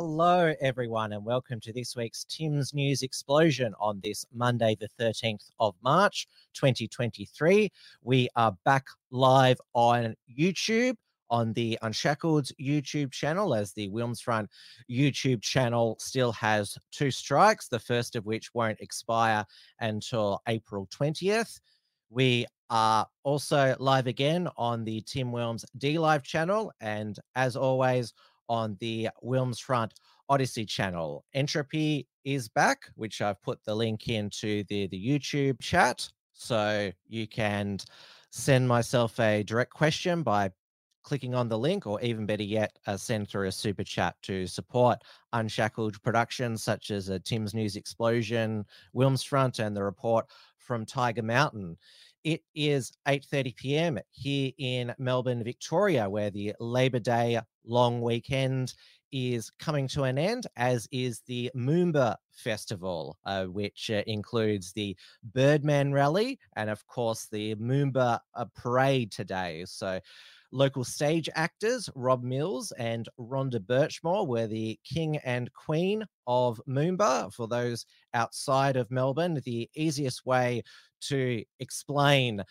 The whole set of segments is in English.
Hello, everyone, and welcome to this week's Tim's News Explosion on this Monday, the 13th of March, 2023. We are back live on YouTube on the Unshackled YouTube channel, as the Wilmsfront YouTube channel still has two strikes, the first of which won't expire until April 20th. We are also live again on the Tim Wilms D Live channel, and as always, on the Wilmsfront Odyssey channel. Entropy is back, which I've put the link into the, the YouTube chat. So you can send myself a direct question by clicking on the link, or even better yet, uh, send through a super chat to support Unshackled productions such as uh, Tim's News Explosion, Wilmsfront, and the report from Tiger Mountain. It is 8:30 p.m. here in Melbourne, Victoria, where the Labor Day long weekend is coming to an end, as is the Moomba Festival, uh, which uh, includes the Birdman Rally and, of course, the Moomba uh, Parade today. So, local stage actors Rob Mills and Rhonda Burchmore were the king and queen of Moomba. For those outside of Melbourne, the easiest way to explain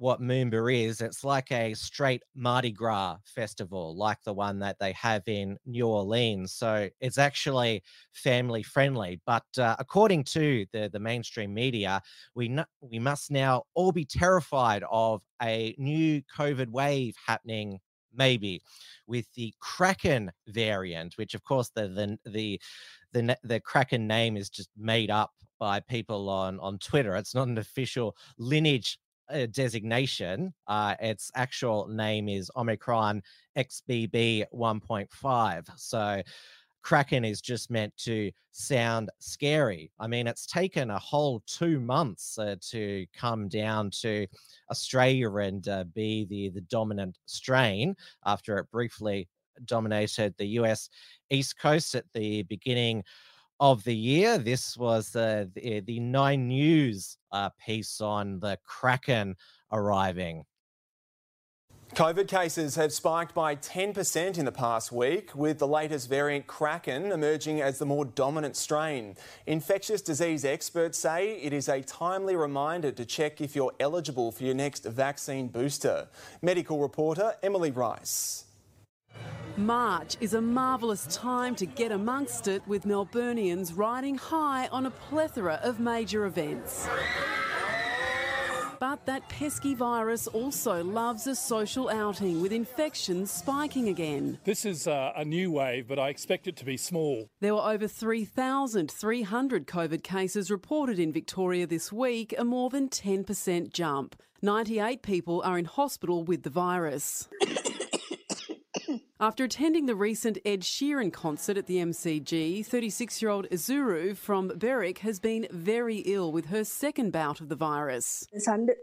what Moomba is, it's like a straight Mardi Gras festival, like the one that they have in New Orleans. So it's actually family friendly. But uh, according to the, the mainstream media, we, we must now all be terrified of a new COVID wave happening maybe with the Kraken variant, which of course the the the the, the Kraken name is just made up by people on on Twitter. It's not an official lineage designation. Uh, its actual name is Omicron XBB 1.5. So Kraken is just meant to sound scary. I mean, it's taken a whole two months uh, to come down to Australia and uh, be the, the dominant strain after it briefly dominated the US East Coast at the beginning of the year. This was uh, the, the Nine News uh, piece on the Kraken arriving. COVID cases have spiked by 10% in the past week, with the latest variant Kraken emerging as the more dominant strain. Infectious disease experts say it is a timely reminder to check if you're eligible for your next vaccine booster. Medical reporter Emily Rice. March is a marvellous time to get amongst it with Melburnians riding high on a plethora of major events. But that pesky virus also loves a social outing with infections spiking again. This is uh, a new wave, but I expect it to be small. There were over 3,300 COVID cases reported in Victoria this week, a more than 10% jump. 98 people are in hospital with the virus. After attending the recent Ed Sheeran concert at the MCG, 36 year old Izuru from Berwick has been very ill with her second bout of the virus. Sunday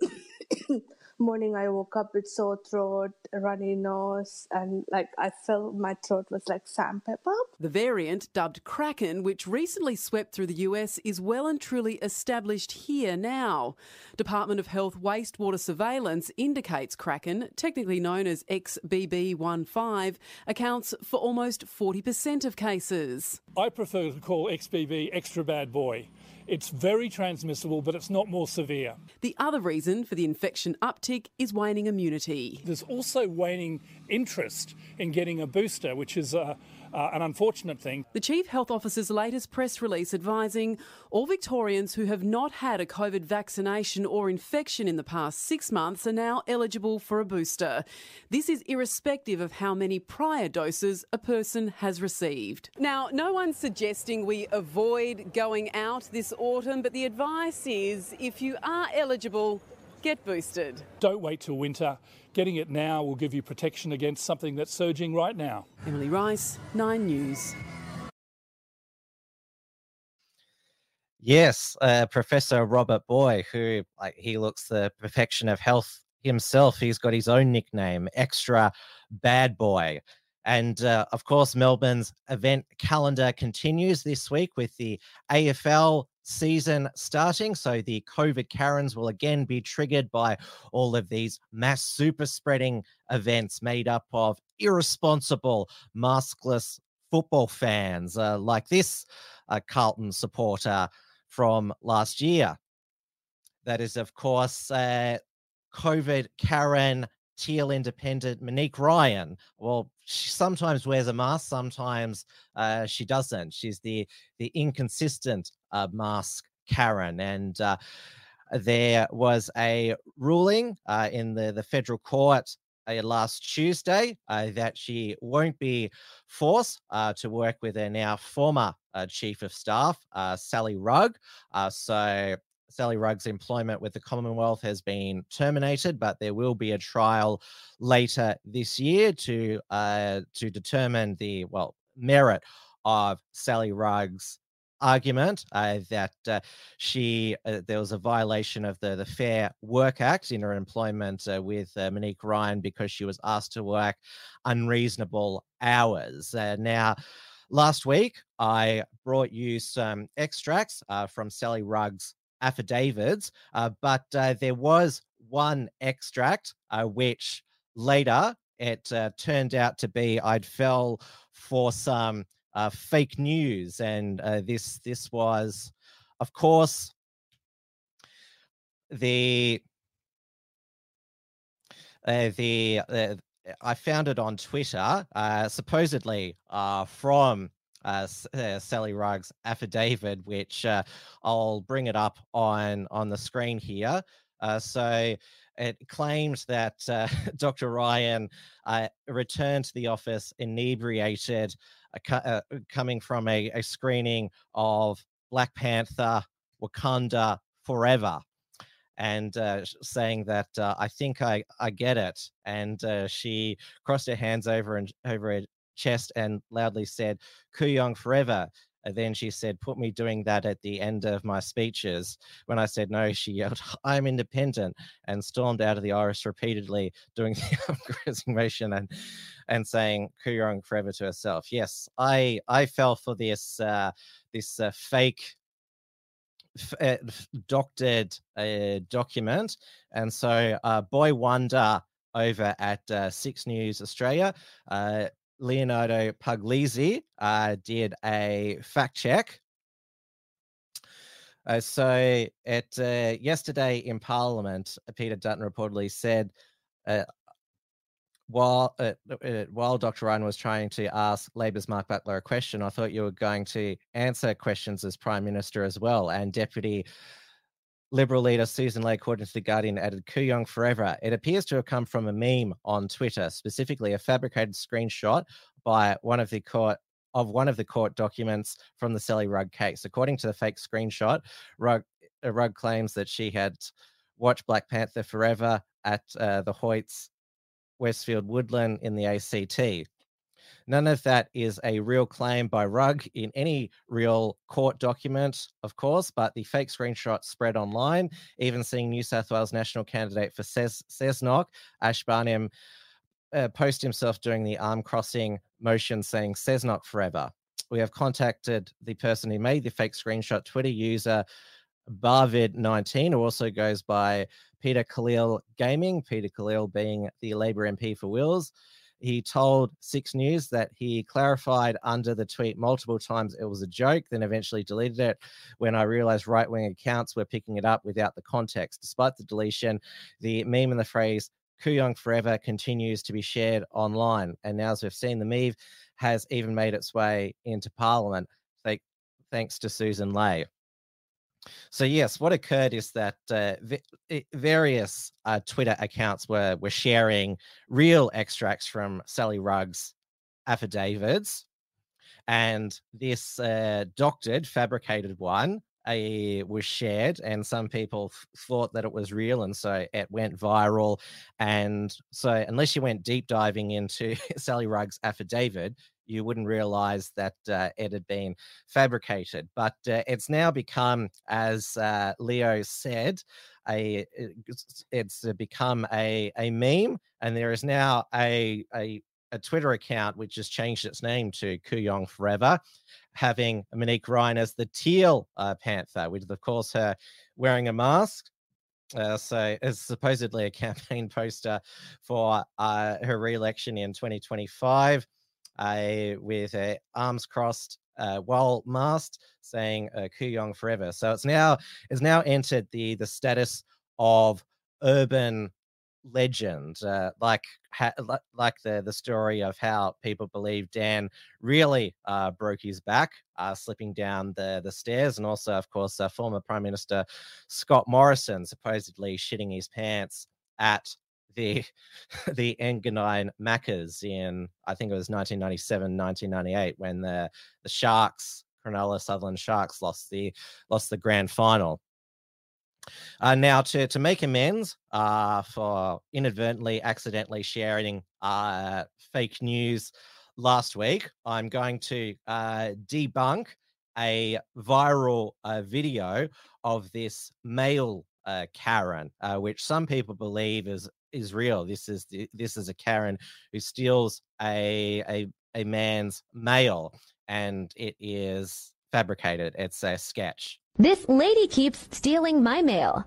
morning, I woke up with sore throat, runny nose, and like I felt my throat was like sandpaper. The variant, dubbed Kraken, which recently swept through the US, is well and truly established here now. Department of Health wastewater surveillance indicates Kraken, technically known as XBB15, accounts for almost 40% of cases. I prefer to call XBB extra bad boy. It's very transmissible, but it's not more severe. The other reason for the infection uptick is waning immunity. There's also waning interest in getting a booster, which is uh, uh, an unfortunate thing. The Chief Health Officer's latest press release advising all Victorians who have not had a COVID vaccination or infection in the past six months are now eligible for a booster. This is irrespective of how many prior doses a person has received. Now, no one's suggesting we avoid going out this autumn, but the advice is if you are eligible, Get boosted. Don't wait till winter. Getting it now will give you protection against something that's surging right now. Emily Rice, Nine News. Yes, uh, Professor Robert Booy, who like he looks the perfection of health himself. He's got his own nickname, Extra Bad Boy. And uh, of course, Melbourne's event calendar continues this week with the AFL season starting. So the COVID Karens will again be triggered by all of these mass super spreading events made up of irresponsible, maskless football fans uh, like this uh, Carlton supporter from last year. That is, of course, uh, COVID Karen teal independent Monique Ryan. Well, she sometimes wears a mask, sometimes uh, she doesn't. She's the the inconsistent uh, mask Karen, and uh, there was a ruling uh, in the the federal court. Uh, last Tuesday, uh, that she won't be forced to work with her now former chief of staff, Sally Rugg. so Sally Rugg's employment with the Commonwealth has been terminated, but there will be a trial later this year to uh, to determine the well merit of Sally Rugg's argument uh, that uh, she uh, there was a violation of the the Fair Work Act in her employment uh, with uh, Monique Ryan because she was asked to work unreasonable hours. Uh, now. Last week, I brought you some extracts from Sally Rugg's affidavits, uh, but uh, there was one extract uh, which later it uh, turned out to be I'd fell for some uh, fake news, and uh, this this was, of course, the the I found it on Twitter, uh, supposedly from uh, uh, Sally Rugg's affidavit, which uh, I'll bring it up on on the screen here. Uh, so it claims that uh, Dr. Ryan uh, returned to the office inebriated, coming from a, a screening of Black Panther, Wakanda Forever and uh, saying that uh, I think I, I get it. And uh, she crossed her hands over and over chest and loudly said, Kooyong forever. And then she said, Put me doing that at the end of my speeches. When I said no, she yelled, I'm independent, and stormed out of the iris repeatedly, doing the grazing motion and and saying Kooyong forever to herself. Yes, I I fell for this uh, this uh, fake uh, doctored uh, document. And so, uh, Boy Wonder over at uh, Six News Australia uh, Leonardo Puglisi uh, did a fact check. Uh, so, at uh, yesterday in Parliament, Peter Dutton reportedly said, uh, while uh, uh, while Dr. Ryan was trying to ask Labor's Mark Butler a question, I thought you were going to answer questions as Prime Minister as well. And Deputy Liberal leader Susan Ley, according to The Guardian, added Kooyong forever. It appears to have come from a meme on Twitter, specifically a fabricated screenshot by one of the court of one of the court documents from the Sally Rugg case. According to the fake screenshot, Rugg, uh, Rugg claims that she had watched Black Panther forever at uh, the Hoyts Westfield Woden in the ACT. None of that is a real claim by Rugg in any real court document, of course, but the fake screenshot spread online, even seeing New South Wales national candidate for Ces- Cessnock, Ash Barnham, uh, post himself during the arm crossing motion saying Cessnock forever. We have contacted the person who made the fake screenshot, Twitter user Barvid19, who also goes by Peter Khalil Gaming, Peter Khalil being the Labor MP for Wills. He told Six News that he clarified under the tweet multiple times it was a joke, then eventually deleted it when I realized right wing accounts were picking it up without the context. Despite the deletion, the meme and the phrase Kooyong Forever continues to be shared online. And now, as we've seen, the meme has even made its way into Parliament, thanks to Susan Ley. So yes, what occurred is that uh, v- various uh, Twitter accounts were were sharing real extracts from Sally Rugg's affidavits, and this uh, doctored, fabricated one a was shared, and some people f- thought that it was real, and so it went viral. And so, unless you went deep diving into Sally Rugg's affidavit, you wouldn't realize that uh, it had been fabricated. But uh, it's now become, as uh, Leo said, a it's, it's become a a meme, and there is now a a a Twitter account which has changed its name to Kooyong Forever, having Monique Ryan as the teal uh, panther, with of course her wearing a mask. Uh, so it's supposedly a campaign poster for uh, her re-election in 2025, uh, with arms crossed, uh, while masked, saying uh, "Kooyong Forever." So it's now it's now entered the the status of urban legend, uh, like ha- like the the story of how people believe Dan really uh, broke his back, uh, slipping down the the stairs, and also, of course, uh, former Prime Minister Scott Morrison supposedly shitting his pants at the the Engadine Maccas in I think it was 1997, 1998 when the the Sharks, Cronulla Sutherland Sharks, lost the lost the grand final. Uh, now, to, to make amends uh, for inadvertently, accidentally sharing uh, fake news last week, I'm going to uh, debunk a viral uh, video of this male uh, Karen, which some people believe is is real. This is this is a Karen who steals a a a man's mail, and it is fabricated. It's a sketch. This lady keeps stealing my mail.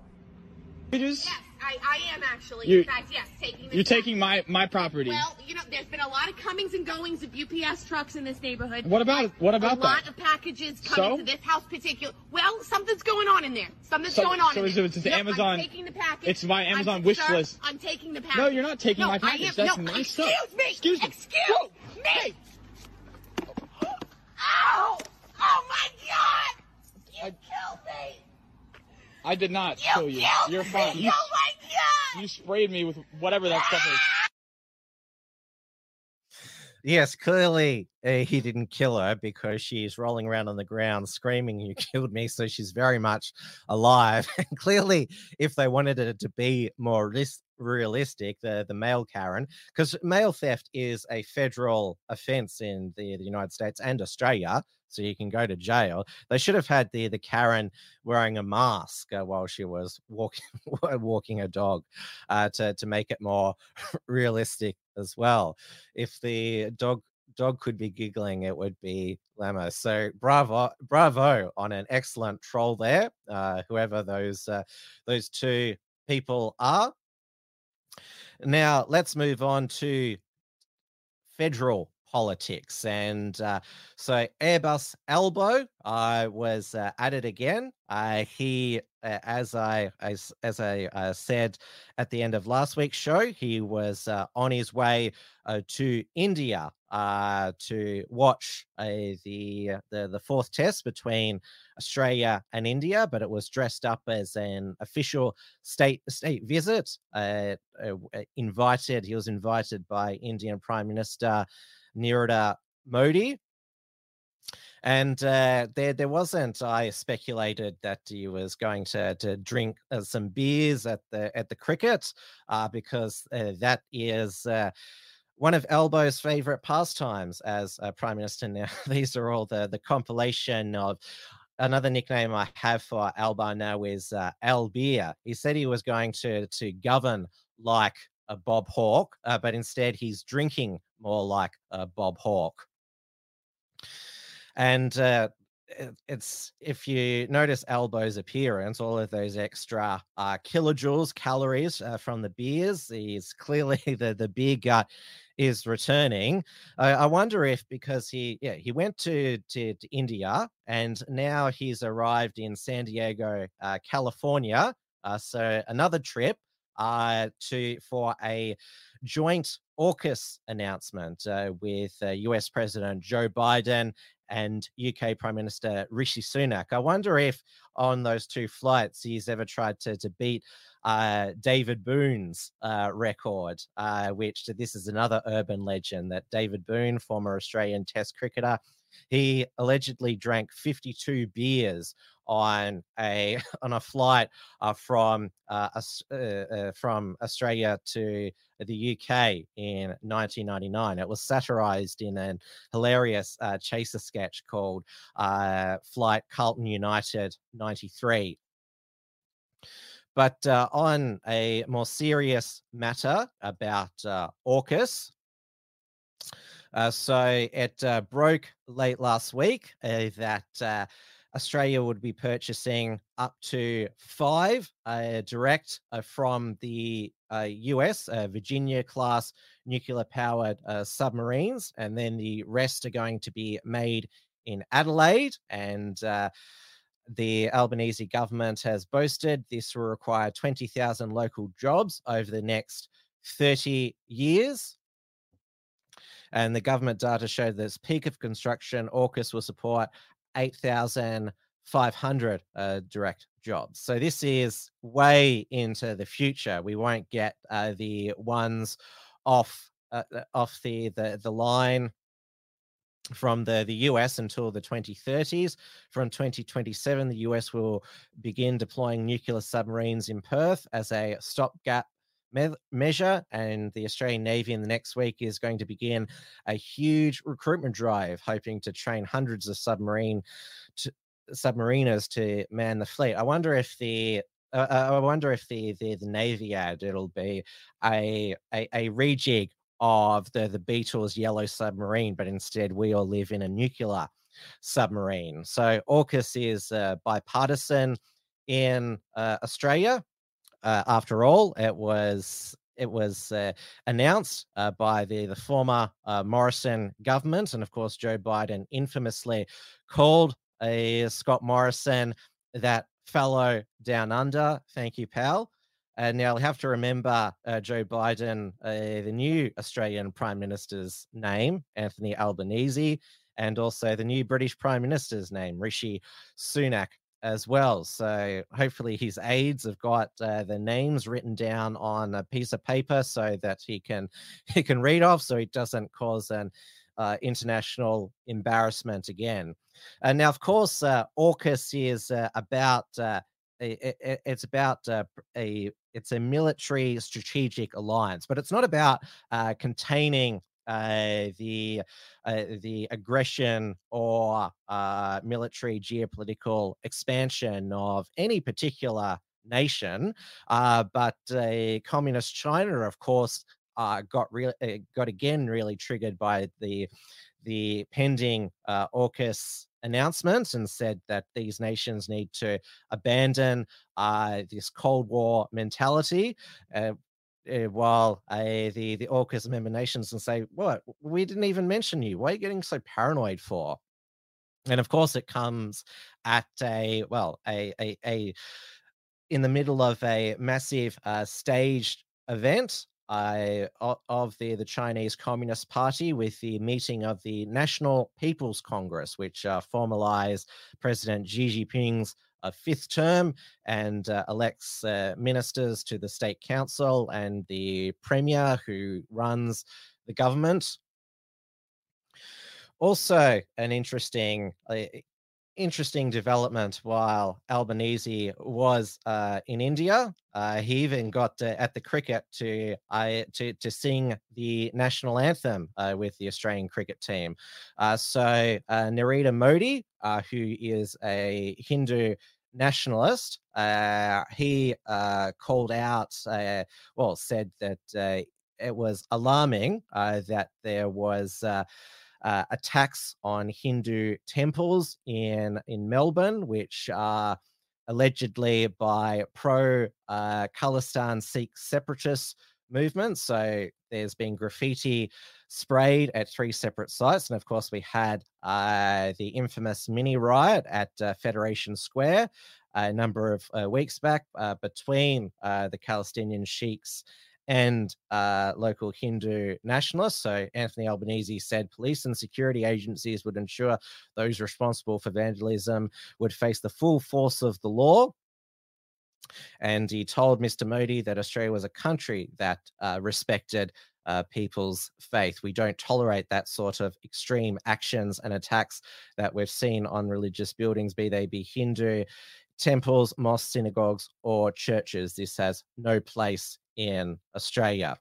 Yes, I, I am actually. You- in fact, yes, taking You're back. taking my my property. Well, you know, there's been a lot of comings and goings of UPS trucks in this neighborhood. What about- what about a lot of packages coming So? to this house particular? Well, something's going on in there. Something's So- going on so in there. it- it's Yep, Amazon- I'm taking the package. it's my I'm- Amazon wish sir, list. I'm taking the package. No, you're not taking No, my I package. am- That's no, my excuse stuff. Me, Excuse me. Excuse me. Ow! Oh! oh my God! You I- killed me! I did not You kill you. killed You're fine. You, oh my God! you sprayed me with whatever that stuff is. Yes, clearly uh, he didn't kill her because she's rolling around on the ground screaming, You killed me. So she's very much alive. And clearly, if they wanted it to be more ris- realistic, the, the mail Karen, because mail theft is a federal offense in the, the United States and Australia. So you can go to jail. They should have had the the Karen wearing a mask uh, while she was walking walking a dog uh, to to make it more realistic as well if the dog dog could be giggling, it would be Lamo. So bravo, bravo on an excellent troll there. Uh, whoever those uh, those two people are. Now let's move on to federal politics, and uh, so Airbus Albo uh, was uh, added again. Uh, he, as I as as I uh, said at the end of last week's show, he was uh, on his way uh, to India to watch the the the fourth test between Australia and India, but it was dressed up as an official state state visit. Invited, he was invited by Indian Prime Minister Narendra Modi. And uh, there, there wasn't. I speculated that he was going to to drink uh, some beers at the at the cricket, uh, because uh, that is uh, one of Albo's favorite pastimes as prime minister. Now, these are all the the compilation of another nickname I have for Albo now is uh, Beer. He said he was going to to govern like a Bob Hawke, uh, but instead he's drinking more like a Bob Hawke. And uh, it- it's if you notice Albo's appearance, all of those extra uh, kilojoules, calories uh, from the beers, is clearly the the beer gut is returning. I I wonder if because he yeah he went to, to to India and now he's arrived in San Diego, uh, California. Uh, so another trip uh, to for a joint AUKUS announcement uh, with uh, US President Joe Biden and UK Prime Minister Rishi Sunak. I wonder if on those two flights he's ever tried to, to beat uh, David Boon's uh, record, uh, which this is another urban legend that David Boone, former Australian Test cricketer, He allegedly drank 52 beers on a on a flight uh, from uh, uh, uh, from Australia to the UK in 1999. It was satirized in an hilarious uh, chaser sketch called uh, Flight Carlton United 93. But on a more serious matter about AUKUS, uh, so it uh, broke late last week uh, that uh, Australia would be purchasing up to five uh, direct uh, from the US Virginia class nuclear powered submarines, and then the rest are going to be made in Adelaide. And the Albanese government has boasted this will require 20,000 local jobs over the next 30 years. And the government data showed that peak of construction, AUKUS will support 8,500 uh, direct jobs. So this is way into the future. We won't get uh, the ones off uh, uh off the, the the line from the, the US until the 2030s. From 2027, the US will begin deploying nuclear submarines in Perth as a stopgap me- measure. And the Australian Navy in the next week is going to begin a huge recruitment drive, hoping to train hundreds of submarine to, submariners to man the fleet. I wonder if the uh, I wonder if the, the the Navy ad it'll be a a, a rejig of the the Beatles' Yellow Submarine, but instead we all live in a nuclear submarine. So AUKUS is uh, bipartisan in uh, Australia. Uh, after all, it was it was uh, announced uh, by the the former uh, Morrison government, and of course Joe Biden infamously called a Scott Morrison that fellow down under. Thank you, pal. And now we have to remember uh, Joe Biden, uh, the new Australian Prime Minister's name, Anthony Albanese, and also the new British Prime Minister's name, Rishi Sunak, as well. So hopefully his aides have got uh, the names written down on a piece of paper so that he can he can read off, so it doesn't cause an uh, international embarrassment again. And now, of course, uh, AUKUS is uh, about uh, it's about uh, a it's a military strategic alliance, but it's not about uh, containing uh, the uh, the aggression or uh, military geopolitical expansion of any particular nation. Uh, but communist China, of course, uh, got real got again really triggered by the the pending AUKUS announcement and said that these nations need to abandon uh, this Cold War mentality. Uh, uh, while the the AUKUS member nations and say, "What? We didn't even mention you. Why are you getting so paranoid for?" And of course, it comes at a well, a a, a in the middle of a massive uh, staged event uh, of the, the Chinese Communist Party with the meeting of the National People's Congress, which uh, formalized President Xi Jinping's uh, fifth term and uh, elects uh, ministers to the state council and the premier who runs the government. Also, an interesting uh, interesting development while Albanese was uh, in India. Uh, he even got uh, at the cricket to, to to sing the national anthem uh, with the Australian cricket team. Uh, so uh, Narendra Modi, who is a Hindu nationalist, uh, he uh, called out, well, said that it was alarming that there was uh, attacks on Hindu temples in in Melbourne, which are allegedly by pro uh, Khalistan Sikh separatist movements. So there's been graffiti sprayed at three separate sites, and of course we had uh, the infamous mini riot at uh, Federation Square a number of uh, weeks back uh, between uh, the Palestinian sheiks and uh, local Hindu nationalists. So Anthony Albanese said police and security agencies would ensure those responsible for vandalism would face the full force of the law. And he told Mr. Modi that Australia was a country that uh, respected uh, people's faith. We don't tolerate that sort of extreme actions and attacks that we've seen on religious buildings, be they be Hindu temples, mosques, synagogues, or churches. This has no place in Australia.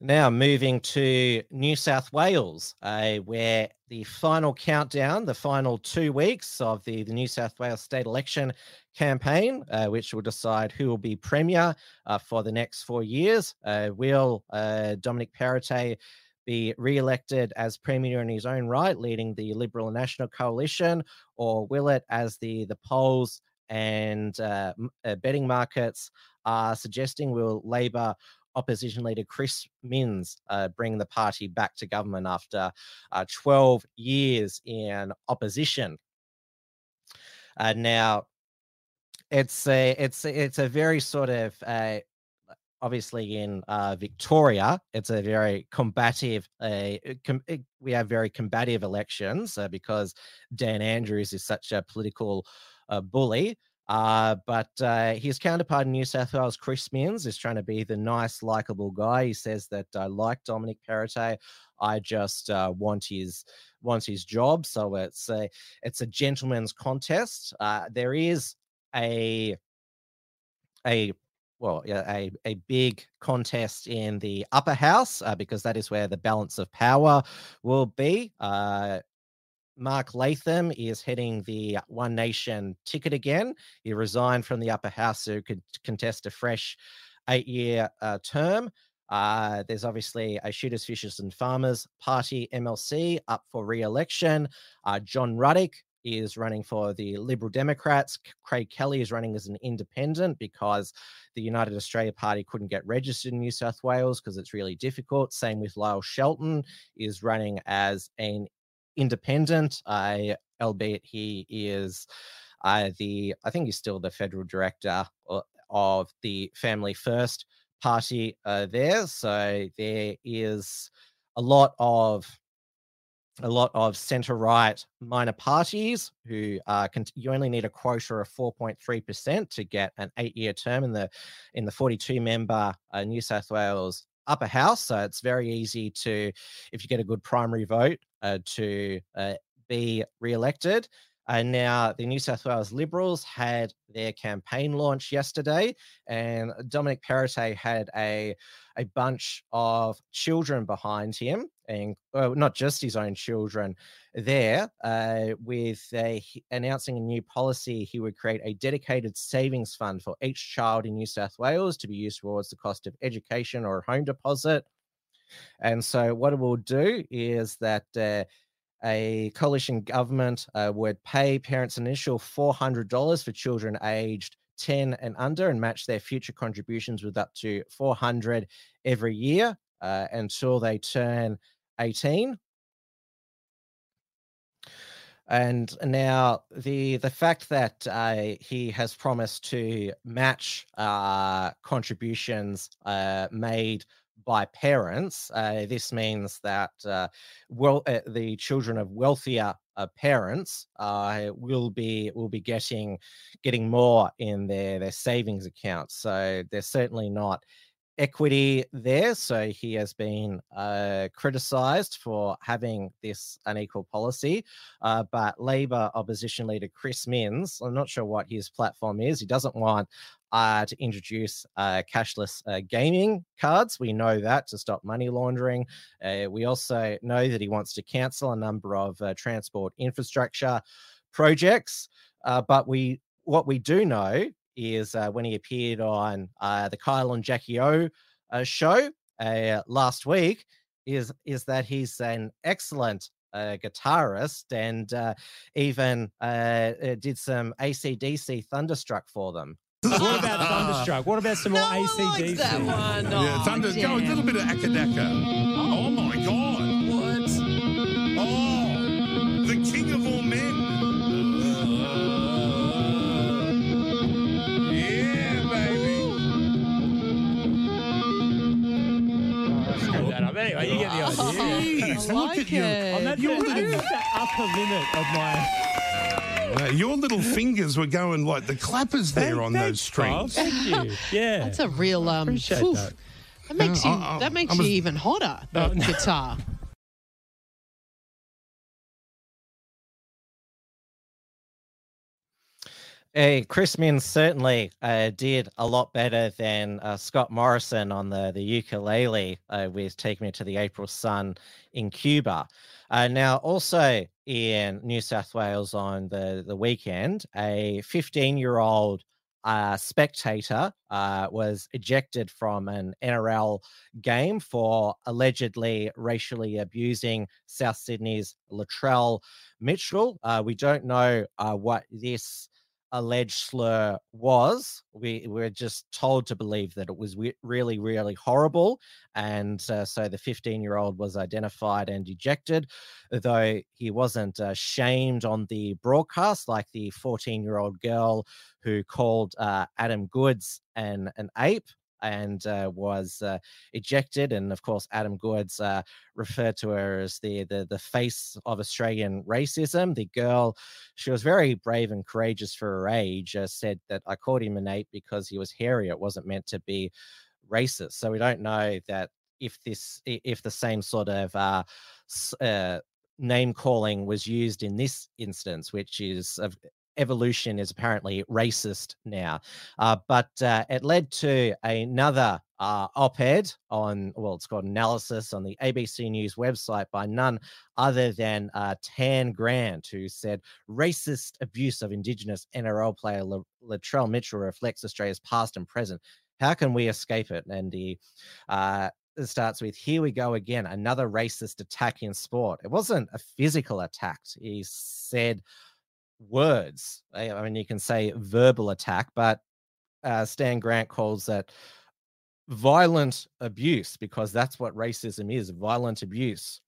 Now, moving to New South Wales, uh, where the final countdown, the final two weeks of the, the New South Wales state election campaign, uh, which will decide who will be Premier uh, for the next four years. Uh, will uh, Dominic Perrottet be re-elected as premier in his own right, leading the Liberal National Coalition, or will it, as the the polls and uh, betting markets are suggesting, will Labor opposition leader Chris Minns uh, bring the party back to government after uh, 12 years in opposition? Uh, now, it's a it's it's a very sort of uh, obviously in uh, Victoria, it's a very combative. Uh, com- we have very combative elections uh, because Dan Andrews is such a political uh, bully. Uh, but uh, his counterpart in New South Wales, Chris Minns, is trying to be the nice, likable guy. He says that I like Dominic Perrottet. I just uh, want his want his job. So it's a it's a gentleman's contest. Uh, there is a a well, a, a big contest in the upper house uh, because that is where the balance of power will be. Mark Latham is heading the One Nation ticket again. He resigned from the upper house could contest a fresh eight year uh, term. Uh, there's obviously a Shooters, Fishers, and Farmers Party MLC up for re election. Uh, John Ruddick is running for the Liberal Democrats. Craig Kelly is running as an independent because the United Australia Party couldn't get registered in New South Wales because it's really difficult. Same with Lyle Shelton is running as an independent, uh, albeit he is uh, the I think he's still the federal director of the Family First Party uh, there. So there is a lot of a lot of centre right minor parties who uh, can, you only need a quota of 4.3% to get an eight year term in the in the 42 member uh, New South Wales upper house. So it's very easy to, if you get a good primary vote, uh, to uh, be re-elected. And now the New South Wales Liberals had their campaign launch yesterday, and Dominic Perrottet had a a bunch of children behind him, and not just his own children there, uh, with a, announcing a new policy. He would create a dedicated savings fund for each child in New South Wales to be used towards the cost of education or a home deposit. And so, what it will do is that uh, a coalition government uh, would pay parents initial $400 for children aged 10 and under and match their future contributions with up to 400 every year uh, until they turn 18 and now the the fact that uh, he has promised to match uh, contributions uh, made by parents. Uh, this means that uh, well, uh, the children of wealthier parents will be will be getting getting more in their their savings accounts. So they're certainly not equity there. So he has been uh, criticised for having this unequal policy. Uh, but Labor opposition leader Chris Minns, I'm not sure what his platform is. He doesn't want uh, to introduce uh, cashless uh, gaming cards. We know that to stop money laundering. Uh, we also know that he wants to cancel a number of transport infrastructure projects. But we, what we do know is when he appeared on the Kyle and Jackie O show last week, is is that he's an excellent uh, guitarist and uh, even uh, did some ACDC Thunderstruck for them. What about Thunderstruck? What about some more ACDC? that one. yeah, Aw, Thunder, go a little bit of Acca Dacca. Oh, my God. Idea. Jeez, look at you. I'm at, the, Your little, the upper limit of my. uh, your little fingers were going like the clappers there on those Thanks, Bob. strings. Thank you. Yeah. That's a real um. Appreciate oof. that. That makes you. I- I- that makes I you was- even hotter. No, the no. guitar. Hey, Chris Minns certainly uh, did a lot better than uh, Scott Morrison on the, the ukulele uh, with Take Me to the April Sun in Cuba. Uh, now, also in New South Wales on the, the weekend, a 15 year old uh, spectator uh, was ejected from an NRL game for allegedly racially abusing South Sydney's Latrell Mitchell. We don't know what this alleged slur was. We we're just told to believe that it was really, really horrible, and uh, so the 15 year old was identified and ejected, though he wasn't uh, shamed on the broadcast like the 14 year old girl who called uh, Adam Goodes an an ape. And uh, was uh, ejected, and of course, Adam Goodes uh, referred to her as the, the the face of Australian racism. The girl she was very brave and courageous for her age. Uh, said that I called him an ape because he was hairy. It wasn't meant to be racist. So we don't know that if this if the same sort of uh, uh, name calling was used in this instance, which is evolution is apparently racist now. Uh, but uh, it led to another uh, op-ed on well, it's called analysis on the ABC News website by none other than uh, Tan Grant, who said racist abuse of Indigenous NRL player La- Latrell Mitchell reflects Australia's past and present. How can we escape it? And he uh, it starts with here we go again, another racist attack in sport. It wasn't a physical attack. He said words. I I mean, you can say verbal attack, but uh, Stan Grant calls that violent abuse because that's what racism is violent abuse.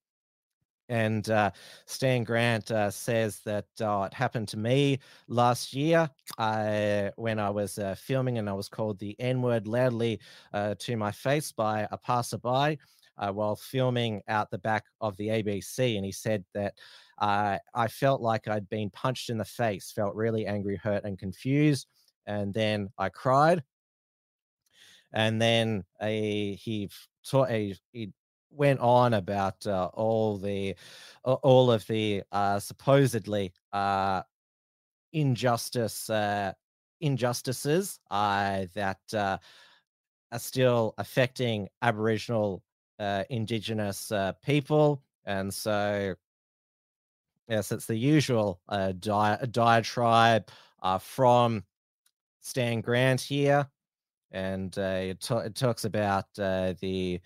And uh, Stan Grant uh, says that uh, it happened to me last year uh, when I was uh, filming and I was called the N word loudly to my face by a passerby while filming out the back of the ABC. And he said that uh, I felt like I'd been punched in the face, felt really angry, hurt, and confused. And then I cried. And then a, he taught a, he went on about uh, all the all of the uh, supposedly uh, injustice uh, injustices uh, that uh, are still affecting Aboriginal Indigenous people, and so yes, it's the usual uh, di- diatribe uh, from Stan Grant here, and uh, it, ta- it talks about uh, the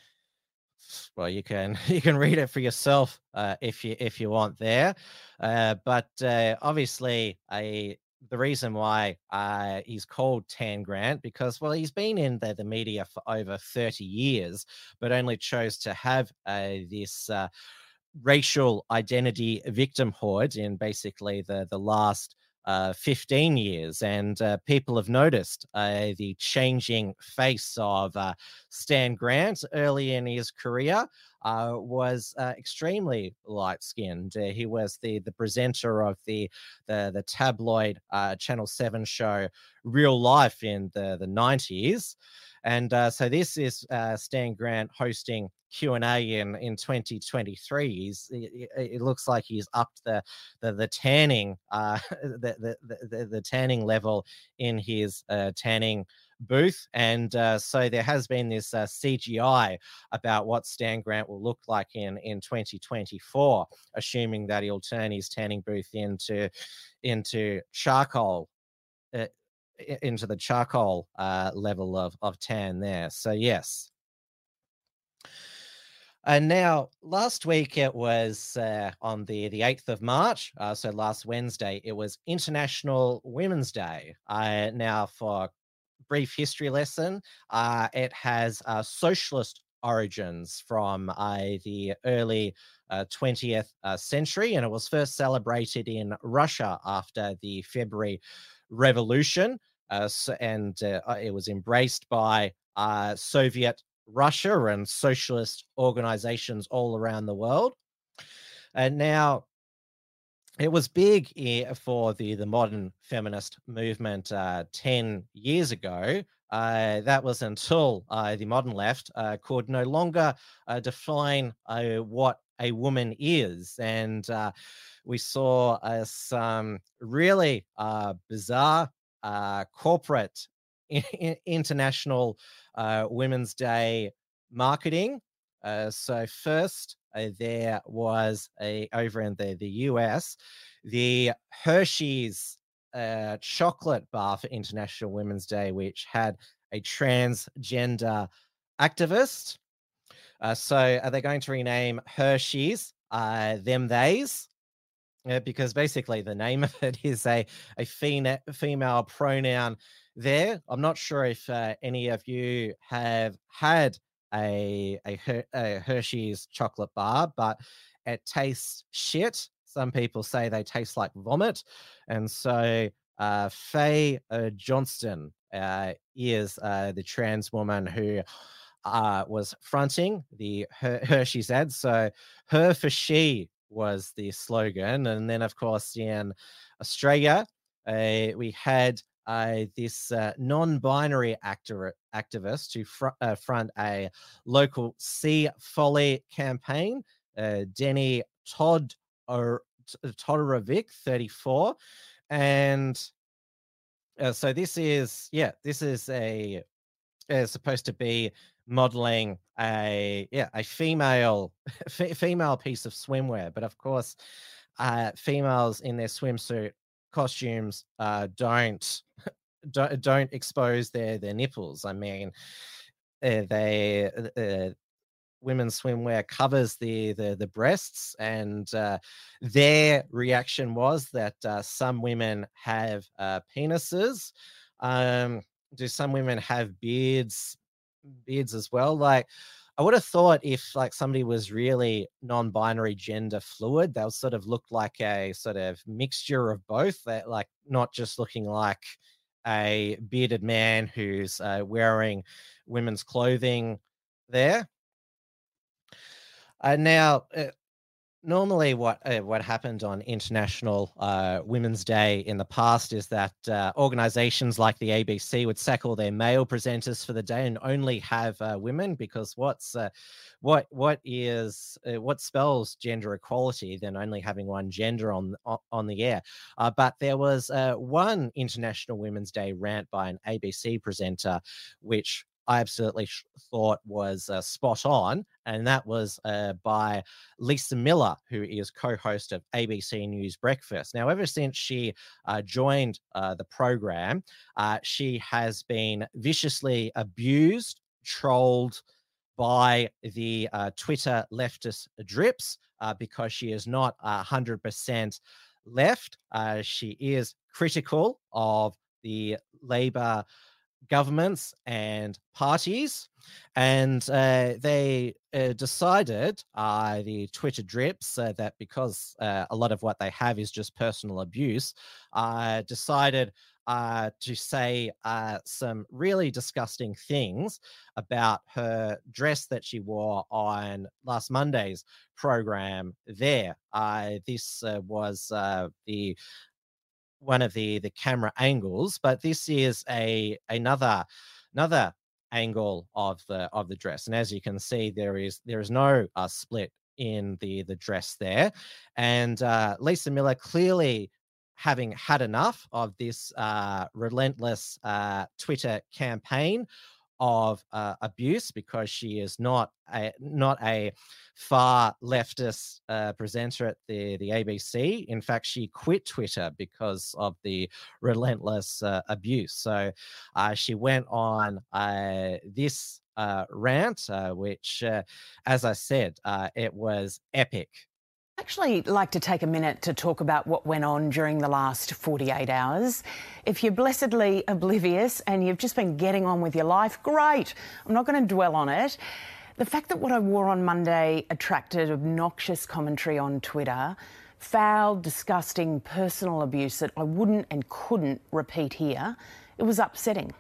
well you can you can read it for yourself uh, if you if you want there uh, but obviously a the reason why uh, he's called Tan Grant because well he's been in the, the media for over 30 years but only chose to have uh, this uh, racial identity victimhood in basically the the last uh, 15 years, and uh, people have noticed uh, the changing face of uh, Stan Grant early in his career. Uh, was uh, extremely light skinned. Uh, he was the the presenter of the the, the tabloid uh, Channel Seven show Real Life in the the nineties, and uh, so this is uh, Stan Grant hosting Q and A in in 2023. He's it, it looks like he's upped the the the tanning the the the, the, tanning level in his tanning booth and uh, so there has been this uh, cgi about what stan grant will look like in in 2024 assuming that he'll turn his tanning booth into into charcoal uh, into the charcoal uh, level of of tan there so yes and now, last week it was uh, on the the eighth of March. Uh, so last Wednesday it was International Women's Day. Uh, now, for brief history lesson, uh, it has uh, socialist origins from uh, the early uh, 20th uh, century, and it was first celebrated in Russia after the February Revolution, uh, so, and uh, uh, it was embraced by uh, Soviet Russia and socialist organizations all around the world. And now it was big for the, the modern feminist movement uh, 10 years ago uh, that was until uh, the modern left uh, could no longer uh, define uh, what a woman is. And we saw some really bizarre corporate international Women's Day marketing. So first, there was a over in the the US, the Hershey's uh, chocolate bar for International Women's Day, which had a transgender activist. Uh, so are they going to rename Hershey's uh, them theys? Uh, because basically the name of it is a a fena- female pronoun there. I'm not sure if uh, any of you have had a, a a Hershey's chocolate bar, but it tastes shit. Some people say they taste like vomit, and so uh, Fae uh, Johnstone uh, is uh, the trans woman who uh, was fronting the Her- Hershey's ad. So her for she was the slogan, and then of course in Australia uh, we had uh, this uh, non-binary actor activist who fr- uh, front a local sea folly campaign. Uh, Deni Todd or Todorovic, 34, and uh, so this is yeah, this is a is supposed to be modeling a yeah a female f- female piece of swimwear, but of course, uh, females in their swimsuit costumes uh, don't don't don't expose their their nipples. I mean, uh, they uh, women's swimwear covers the the, the breasts, and uh, their reaction was that uh, some women have uh, penises. Um, do some women have beards? Beards as well, like. I would have thought if like somebody was really non-binary gender fluid, they'll sort of look like a sort of mixture of both. That like not just looking like a bearded man who's uh, wearing women's clothing there. Uh, now, uh, normally, what uh, what happened on International uh, Women's Day in the past is that uh, organizations like the ABC would sack all their male presenters for the day and only have uh, women because what's uh, what what is uh, what spells gender equality than only having one gender on on, the air. But there was one International Women's Day rant by an ABC presenter, which I absolutely sh- thought was uh, spot on, and that was uh, by Lisa Miller, who is co-host of ABC News Breakfast. Now, ever since she uh, joined uh, the program, uh, she has been viciously abused, trolled by the uh, Twitter leftist drips because she is not hundred percent left. She is critical of the Labor governments and parties. And uh, they uh, decided, uh, the Twitter drips, uh, that because uh, a lot of what they have is just personal abuse, uh, decided to say some really disgusting things about her dress that she wore on last Monday's program there. This was the one of the the camera angles but this is a another another angle of the of the dress. And as you can see there is there is no uh, split in the the dress there. And uh, lisa miller clearly having had enough of this uh, relentless uh, twitter campaign of uh, abuse because she is not a not a far leftist uh, presenter at the the ABC. In fact, she quit Twitter because of the relentless uh, abuse. So uh, she went on uh, this uh, rant, which, as I said, it was epic. Actually like to take a minute to talk about what went on during the last 48 hours. If you're blessedly oblivious and you've just been getting on with your life, great. I'm not going to dwell on it. The fact that what I wore on Monday attracted obnoxious commentary on Twitter, foul, disgusting personal abuse that I wouldn't and couldn't repeat here, it was upsetting.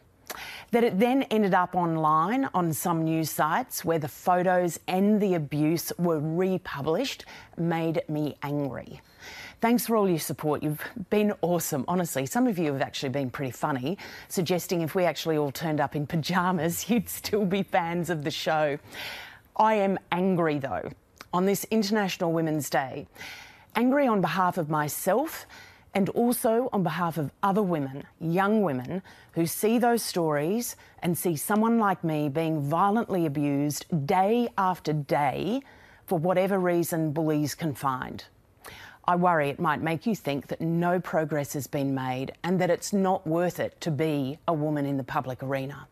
That it then ended up online on some news sites where the photos and the abuse were republished made me angry. Thanks for all your support. You've been awesome. Honestly, some of you have actually been pretty funny, suggesting if we actually all turned up in pyjamas, you'd still be fans of the show. I am angry though on this International Women's Day. Angry on behalf of myself and also on behalf of other women, young women, who see those stories and see someone like me being violently abused day after day for whatever reason bullies can find. I worry it might make you think that no progress has been made and that it's not worth it to be a woman in the public arena.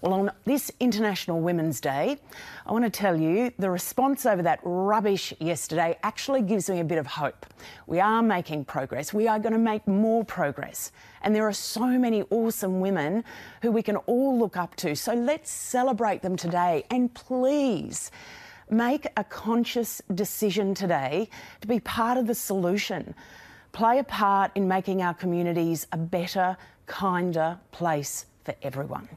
Well, on this International Women's Day, I want to tell you the response over that rubbish yesterday actually gives me a bit of hope. We are making progress. We are going to make more progress. And there are so many awesome women who we can all look up to. So let's celebrate them today. And please, Make a conscious decision today to be part of the solution. Play a part in making our communities a better, kinder place for everyone.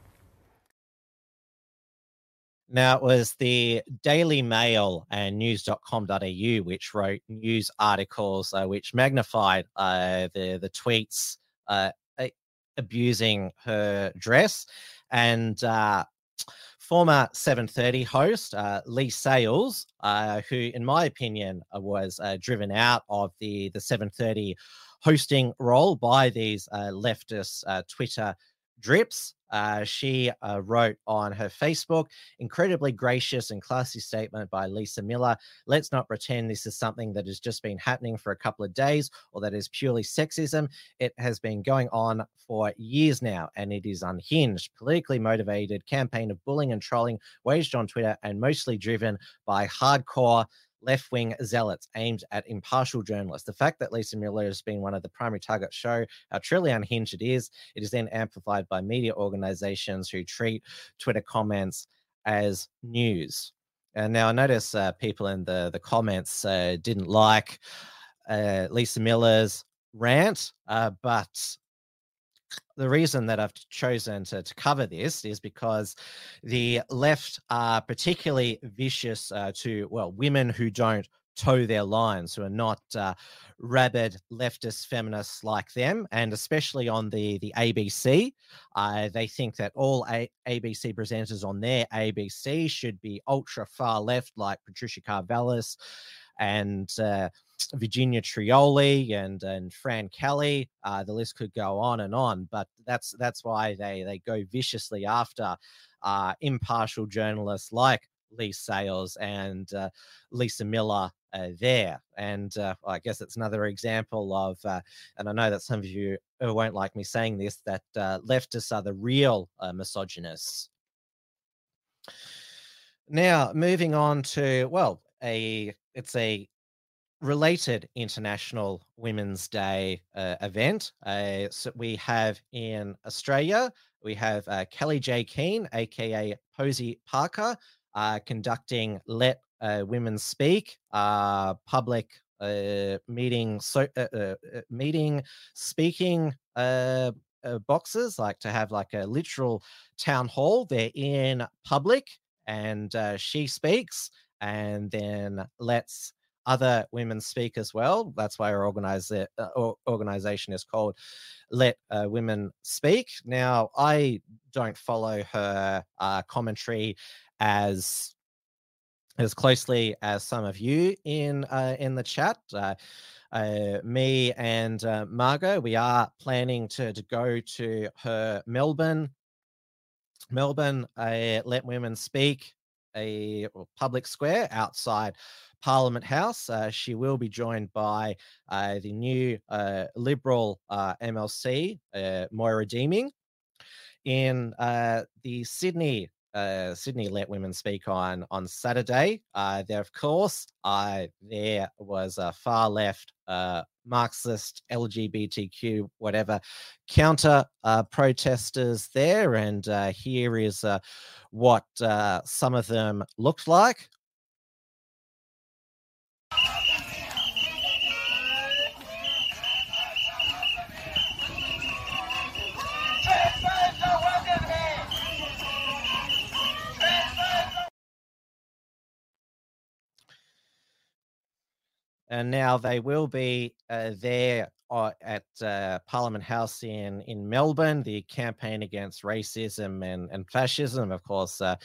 Now, it was the Daily Mail and news.com.au which wrote news articles uh, which magnified uh, the, the tweets uh, abusing her dress. And uh, former 730 host uh, Leigh Sales, uh, who, in my opinion, was driven out of the the 730 hosting role by these leftist Twitter drips. Uh, she uh, wrote on her Facebook, incredibly gracious and classy statement by Lisa Miller. Let's not pretend this is something that has just been happening for a couple of days or that is purely sexism. It has been going on for years now, and it is unhinged, politically motivated campaign of bullying and trolling waged on Twitter and mostly driven by hardcore left wing zealots aimed at impartial journalists. The fact that Lisa Miller has been one of the primary targets show how truly unhinged it is. It is then amplified by media organizations who treat Twitter comments as news. And now I notice uh, people in the, the comments uh, didn't like uh, Lisa Miller's rant, uh, but the reason that I've chosen to, to cover this is because the left are particularly vicious uh, to, well, women who don't toe their lines, who are not uh, rabid leftist feminists like them, and especially on the, the ABC. Uh, they think that all A- ABC presenters on their ABC should be ultra far left, like Patricia Karvelas and uh, Virginia Trioli and and Fran Kelly. Uh, the list could go on and on, but that's that's why they they go viciously after uh, impartial journalists like Leigh Sales and uh, Lisa Miller uh, there. And uh, well, I guess it's another example of, uh, and I know that some of you won't like me saying this, that uh, leftists are the real uh, misogynists. Now, moving on to, well, a it's a related International Women's Day uh, event. Uh, so we have in Australia, we have uh, Kellie-Jay Keen, aka Posie Parker, uh, conducting Let uh, Women Speak uh, public meeting, so meeting speaking. boxes like to have like a literal town hall they're in public and she speaks and then lets other women speak as well. That's why our uh, organization is called Let uh, Women Speak. Now, I don't follow her uh, commentary as as closely as some of you in uh, in the chat. Uh, me and Margot, we are planning to, to go to her Melbourne Melbourne Let Women Speak a public square outside Parliament House. Uh, she will be joined by uh, the new uh, Liberal uh, MLC, uh, Moira Deeming. In uh, the Sydney Uh, Sydney Let Women Speak on on Saturday. Uh, there, of course, I there was a far left uh, Marxist LGBTQ whatever counter protesters there, and here is what some of them looked like. And now they will be uh, there uh, at uh, Parliament House in, in Melbourne, the campaign against racism and, and fascism. Of course, uh,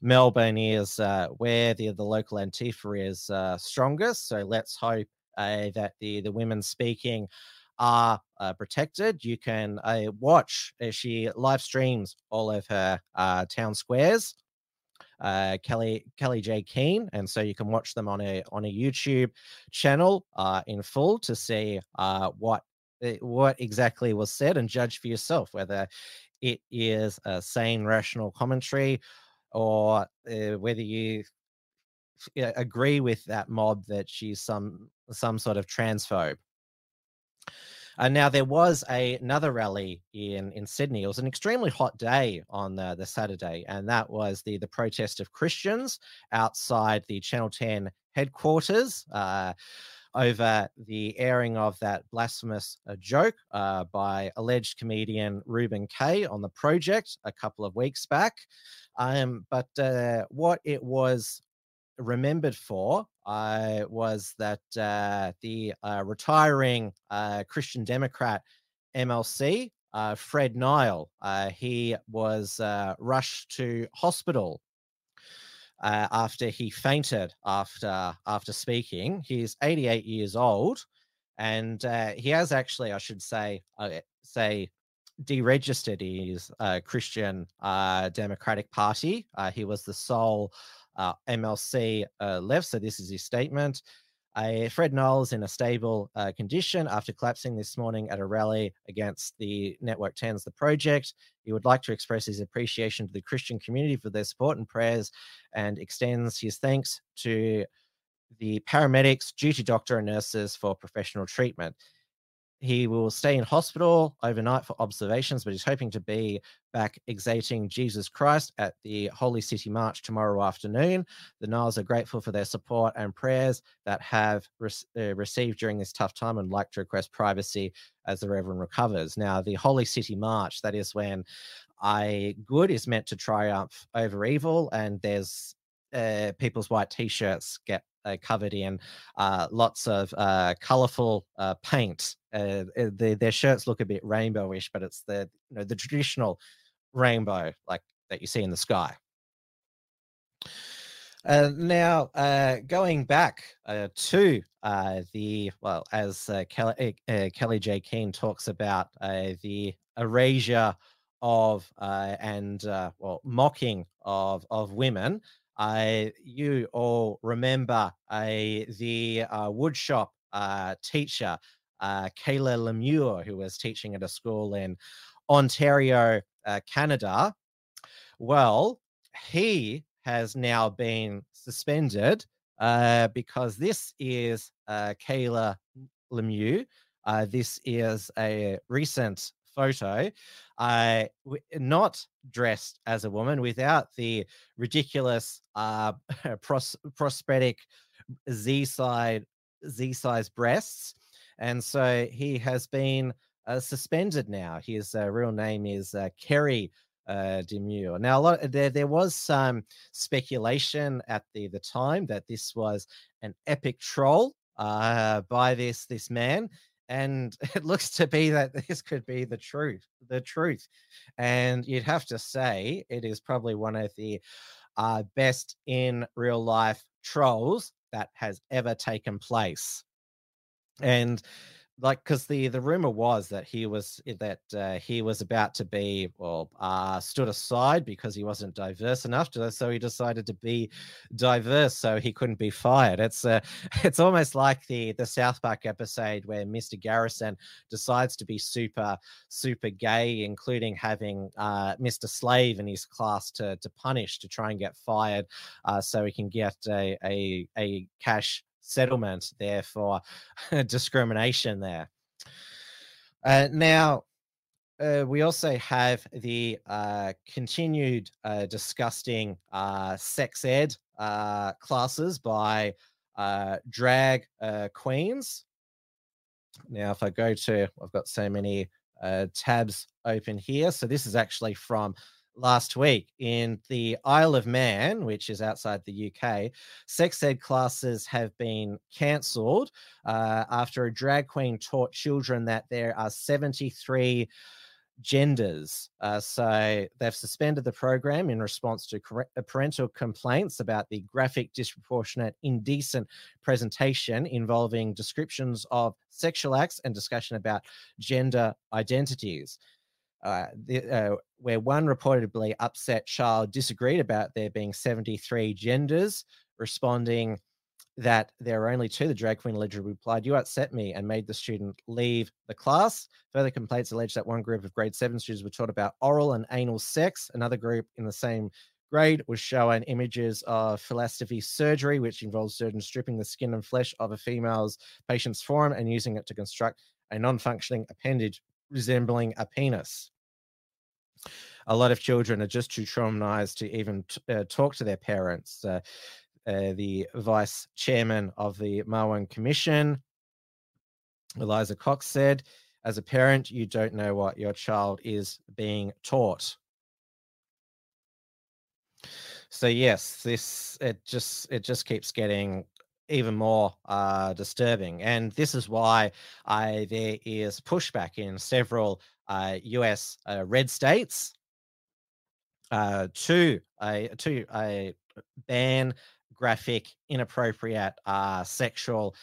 Melbourne is uh, where the, the local Antifa is uh, strongest. So let's hope uh, that the, the women speaking are uh, protected. You can uh, watch as she live streams all of her uh, town squares. Uh, Kelly Kellie-Jay Keen, and so you can watch them on a on a YouTube channel uh, in full to see uh, what eh, what exactly was said and judge for yourself whether it is a sane, rational commentary or uh, whether you uh, agree with that mob that she's some some sort of transphobe. Uh, now there was a, another rally in in Sydney. It was an extremely hot day on the, the Saturday, and that was the the protest of Christians outside the Channel Ten headquarters. Uh, over the airing of that blasphemous uh, joke uh, by alleged comedian Reuben Kaye on the project a couple of weeks back. Um, but uh, what it was remembered for uh, was that uh, the uh, retiring uh, Christian Democrat MLC, uh, Fred Nile, uh, he was rushed to hospital after he fainted after after speaking. He's 88 years old, and he has actually, I should say, say deregistered his Christian Democratic Party. He was the sole MLC uh, left. So this is his statement. Uh, Fred Nile's in a stable uh, condition after collapsing this morning at a rally against the Network 10's The Project. He would like to express his appreciation to the Christian community for their support and prayers and extends his thanks to the paramedics, duty doctor, and nurses for professional treatment. He will stay in hospital overnight for observations, but he's hoping to be back exalting Jesus Christ at the Holy City March tomorrow afternoon. The Niles are grateful for their support and prayers that have rec- uh, received during this tough time and like to request privacy as the Reverend recovers. Now, the Holy City March, that is when I good is meant to triumph over evil, and there's uh, people's white t-shirts get uh, covered in uh, lots of uh, colorful uh, paint. Uh, uh, the, their shirts look a bit rainbowish, but it's the you know the traditional rainbow like that you see in the sky. Now, going back to the well, as Kelly, uh, Kellie-Jay Keen talks about the erasure of and well mocking of of women. You all remember the uh, woodshop uh, teacher uh, Kayla Lemieux, who was teaching at a school in Ontario, Canada. Well, he has now been suspended uh, because this is uh, Kayla Lemieux. Uh, this is a recent photo, uh, not dressed as a woman, without the ridiculous uh, pros- prosthetic Z side Z size breasts, and so he has been uh, suspended now. His uh, real name is uh, Kerry uh, Demure. Now, a lot there there was some speculation at the the time that this was an epic troll uh, by this this man, and it looks to be that this could be the truth. The truth, and you'd have to say it is probably one of the uh, best in real life trolls that has ever taken place and like because the the rumor was that he was that uh, he was about to be well uh stood aside because he wasn't diverse enough to, so he decided to be diverse so he couldn't be fired. It's uh, it's almost like the the south park episode where mr garrison decides to be super super gay including having uh mr slave in his class to to punish to try and get fired uh so he can get a a, a cash settlement there for discrimination there. Uh, now, uh, we also have the uh, continued uh, disgusting uh, sex ed uh, classes by drag queens. Now, if I go to, I've got so many tabs open here. So this is actually from last week in the Isle of Man, which is outside the UK, sex ed classes have been cancelled uh, after a drag queen taught children that there are 73 genders. Uh, so they've suspended the program in response to uh, parental complaints about the graphic, disproportionate, indecent presentation involving descriptions of sexual acts and discussion about gender identities. Uh, the, uh, where one reportedly upset child disagreed about there being 73 genders, responding that there are only two, the drag queen allegedly replied, You upset me and made the student leave the class. Further complaints allege that one group of grade seven students were taught about oral and anal sex. Another group in the same grade was shown images of phalloplasty surgery, which involves surgeons stripping the skin and flesh of a female's patient's forearm and using it to construct a non functioning appendage resembling a penis. A lot of children are just too traumatized to even t- uh, talk to their parents. Uh, uh, the vice chairman of the Marwan Commission, Eliza Cox, said, As a parent, you don't know what your child is being taught. So yes, this it just it just keeps getting even more uh, disturbing, and this is why I there is pushback in several uh, U.S. Uh, red states uh, to to a ban graphic, inappropriate uh, sexual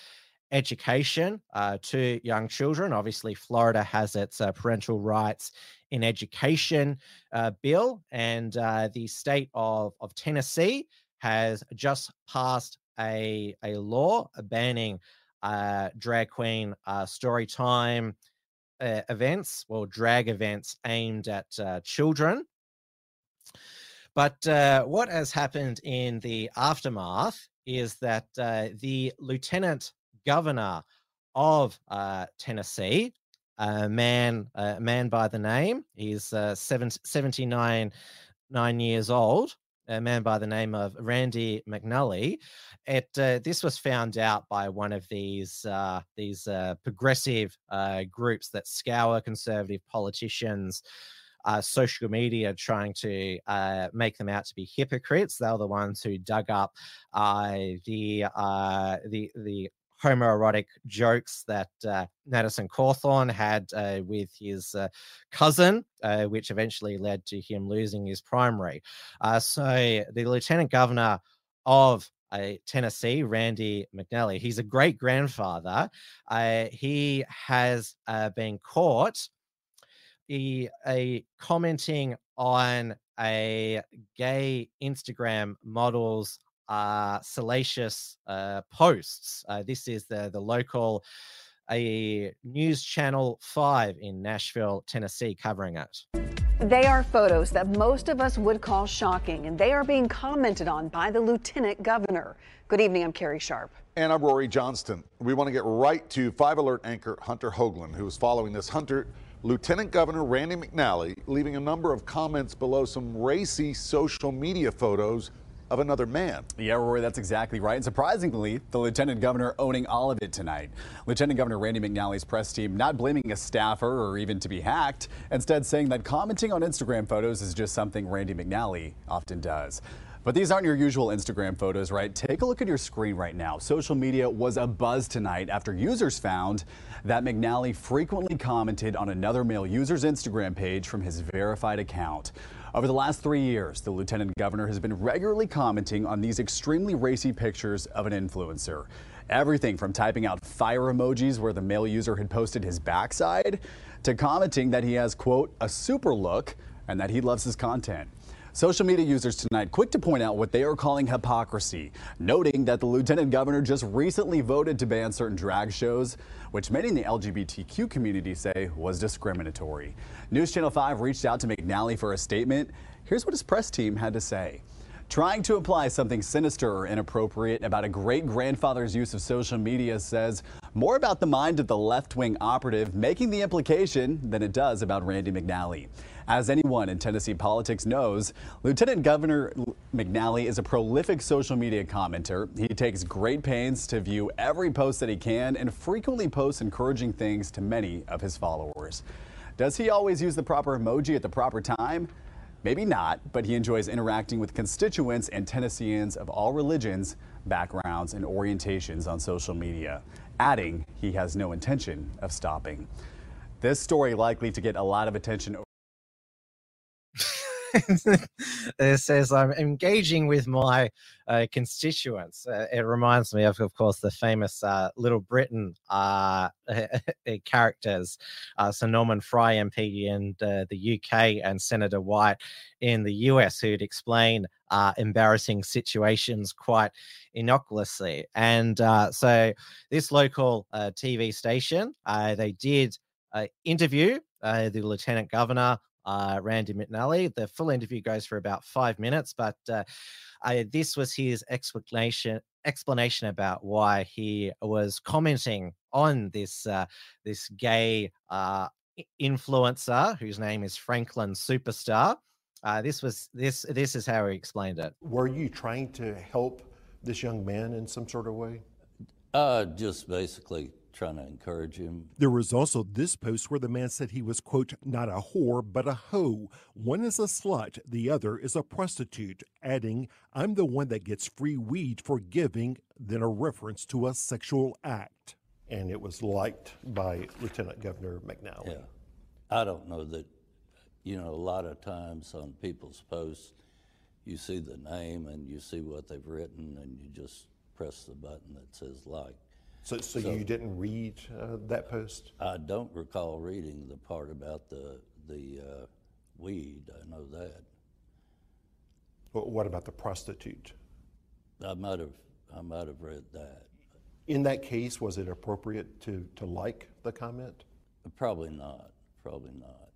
education uh, to young children. Obviously, Florida has its uh, parental rights in education uh, bill, and uh, the state of, of Tennessee has just passed a, a law banning uh, drag queen uh, story time events, well, drag events aimed at children. But uh, what has happened in the aftermath is that uh, the lieutenant governor of uh, Tennessee, a man, a man by the name, he's uh, seven, 79 nine years old, a man by the name of Randy McNally. It uh, this was found out by one of these uh, these uh, progressive uh, groups that scour conservative politicians uh, social media trying to uh, make them out to be hypocrites. They were the ones who dug up the the the homoerotic jokes that uh, Madison Cawthorn had uh, with his uh, cousin, uh, which eventually led to him losing his primary. Uh, so the lieutenant governor of uh, Tennessee, Randy McNally, he's a great grandfather. he has been caught a, a commenting on a gay Instagram model's uh, salacious uh, posts. Uh, this is the the local a news channel five in Nashville, Tennessee, covering it. They are photos that most of us would call shocking, and they are being commented on by the lieutenant governor. Good evening, I'm Carrie Sharp. And I'm Rhori Johnston. We want to get right to 5 Alert anchor Hunter Hoagland, who is following this. Hunter, Lieutenant Governor Randy McNally leaving a number of comments below some racy social media photos of another man. Yeah, Rhori, that's exactly right. And surprisingly, the lieutenant governor owning all of it tonight. Lieutenant Governor Randy McNally's press team not blaming a staffer or even to be hacked, instead saying that commenting on Instagram photos is just something Randy McNally often does. But these aren't your usual Instagram photos, right? Take a look at your screen right now. Social media was a buzz tonight after users found that McNally frequently commented on another male user's Instagram page from his verified account. Over the last three years, the lieutenant governor has been regularly commenting on these extremely racy pictures of an influencer. Everything from typing out fire emojis where the male user had posted his backside to commenting that he has, quote, a super look and that he loves his content. Social media users tonight quick to point out what they are calling hypocrisy, noting that the lieutenant governor just recently voted to ban certain drag shows, which many in the LGBTQ community say was discriminatory. News Channel 5 reached out to McNally for a statement. Here's what his press team had to say. Trying to imply something sinister or inappropriate about a great grandfather's use of social media says more about the mind of the left wing operative making the implication than it does about Randy McNally. As anyone in Tennessee politics knows, Lieutenant Governor McNally is a prolific social media commenter. He takes great pains to view every post that he can and frequently posts encouraging things to many of his followers. Does he always use the proper emoji at the proper time? Maybe not, but he enjoys interacting with constituents and Tennesseans of all religions, backgrounds, and orientations on social media, adding he has no intention of stopping. This story likely to get a lot of attention. it says I'm engaging with my uh, constituents. Uh, it reminds me of, of course, the famous uh, Little Britain uh, characters, uh, Sir Norman Fry MP in uh, the UK and Senator White in the US, who'd explain embarrassing situations quite innocuously. And so, this local TV station, they did interview the Lieutenant Governor uh, Randy McNally. The full interview goes for about five minutes, but uh, I, this was his explanation explanation about why he was commenting on this uh, this gay uh, influencer whose name is Franklin Superstar. Uh, this was this this is how he explained it. Were you trying to help this young man in some sort of way? Uh, just basically trying to encourage him. There was also this post where the man said he was, quote, not a whore, but a hoe. One is a slut, the other is a prostitute, adding, I'm the one that gets free weed for giving, then a reference to a sexual act. And it was liked by Lieutenant Governor McNally. Yeah. I don't know that, you know, a lot of times on people's posts, you see the name and you see what they've written and you just press the button that says like. So, so, so you didn't read uh, that post? I don't recall reading the part about the the uh, weed. I know that. Well, what about the prostitute? I might have I might have read that. In that case, was it appropriate to to like the comment? Probably not. Probably not.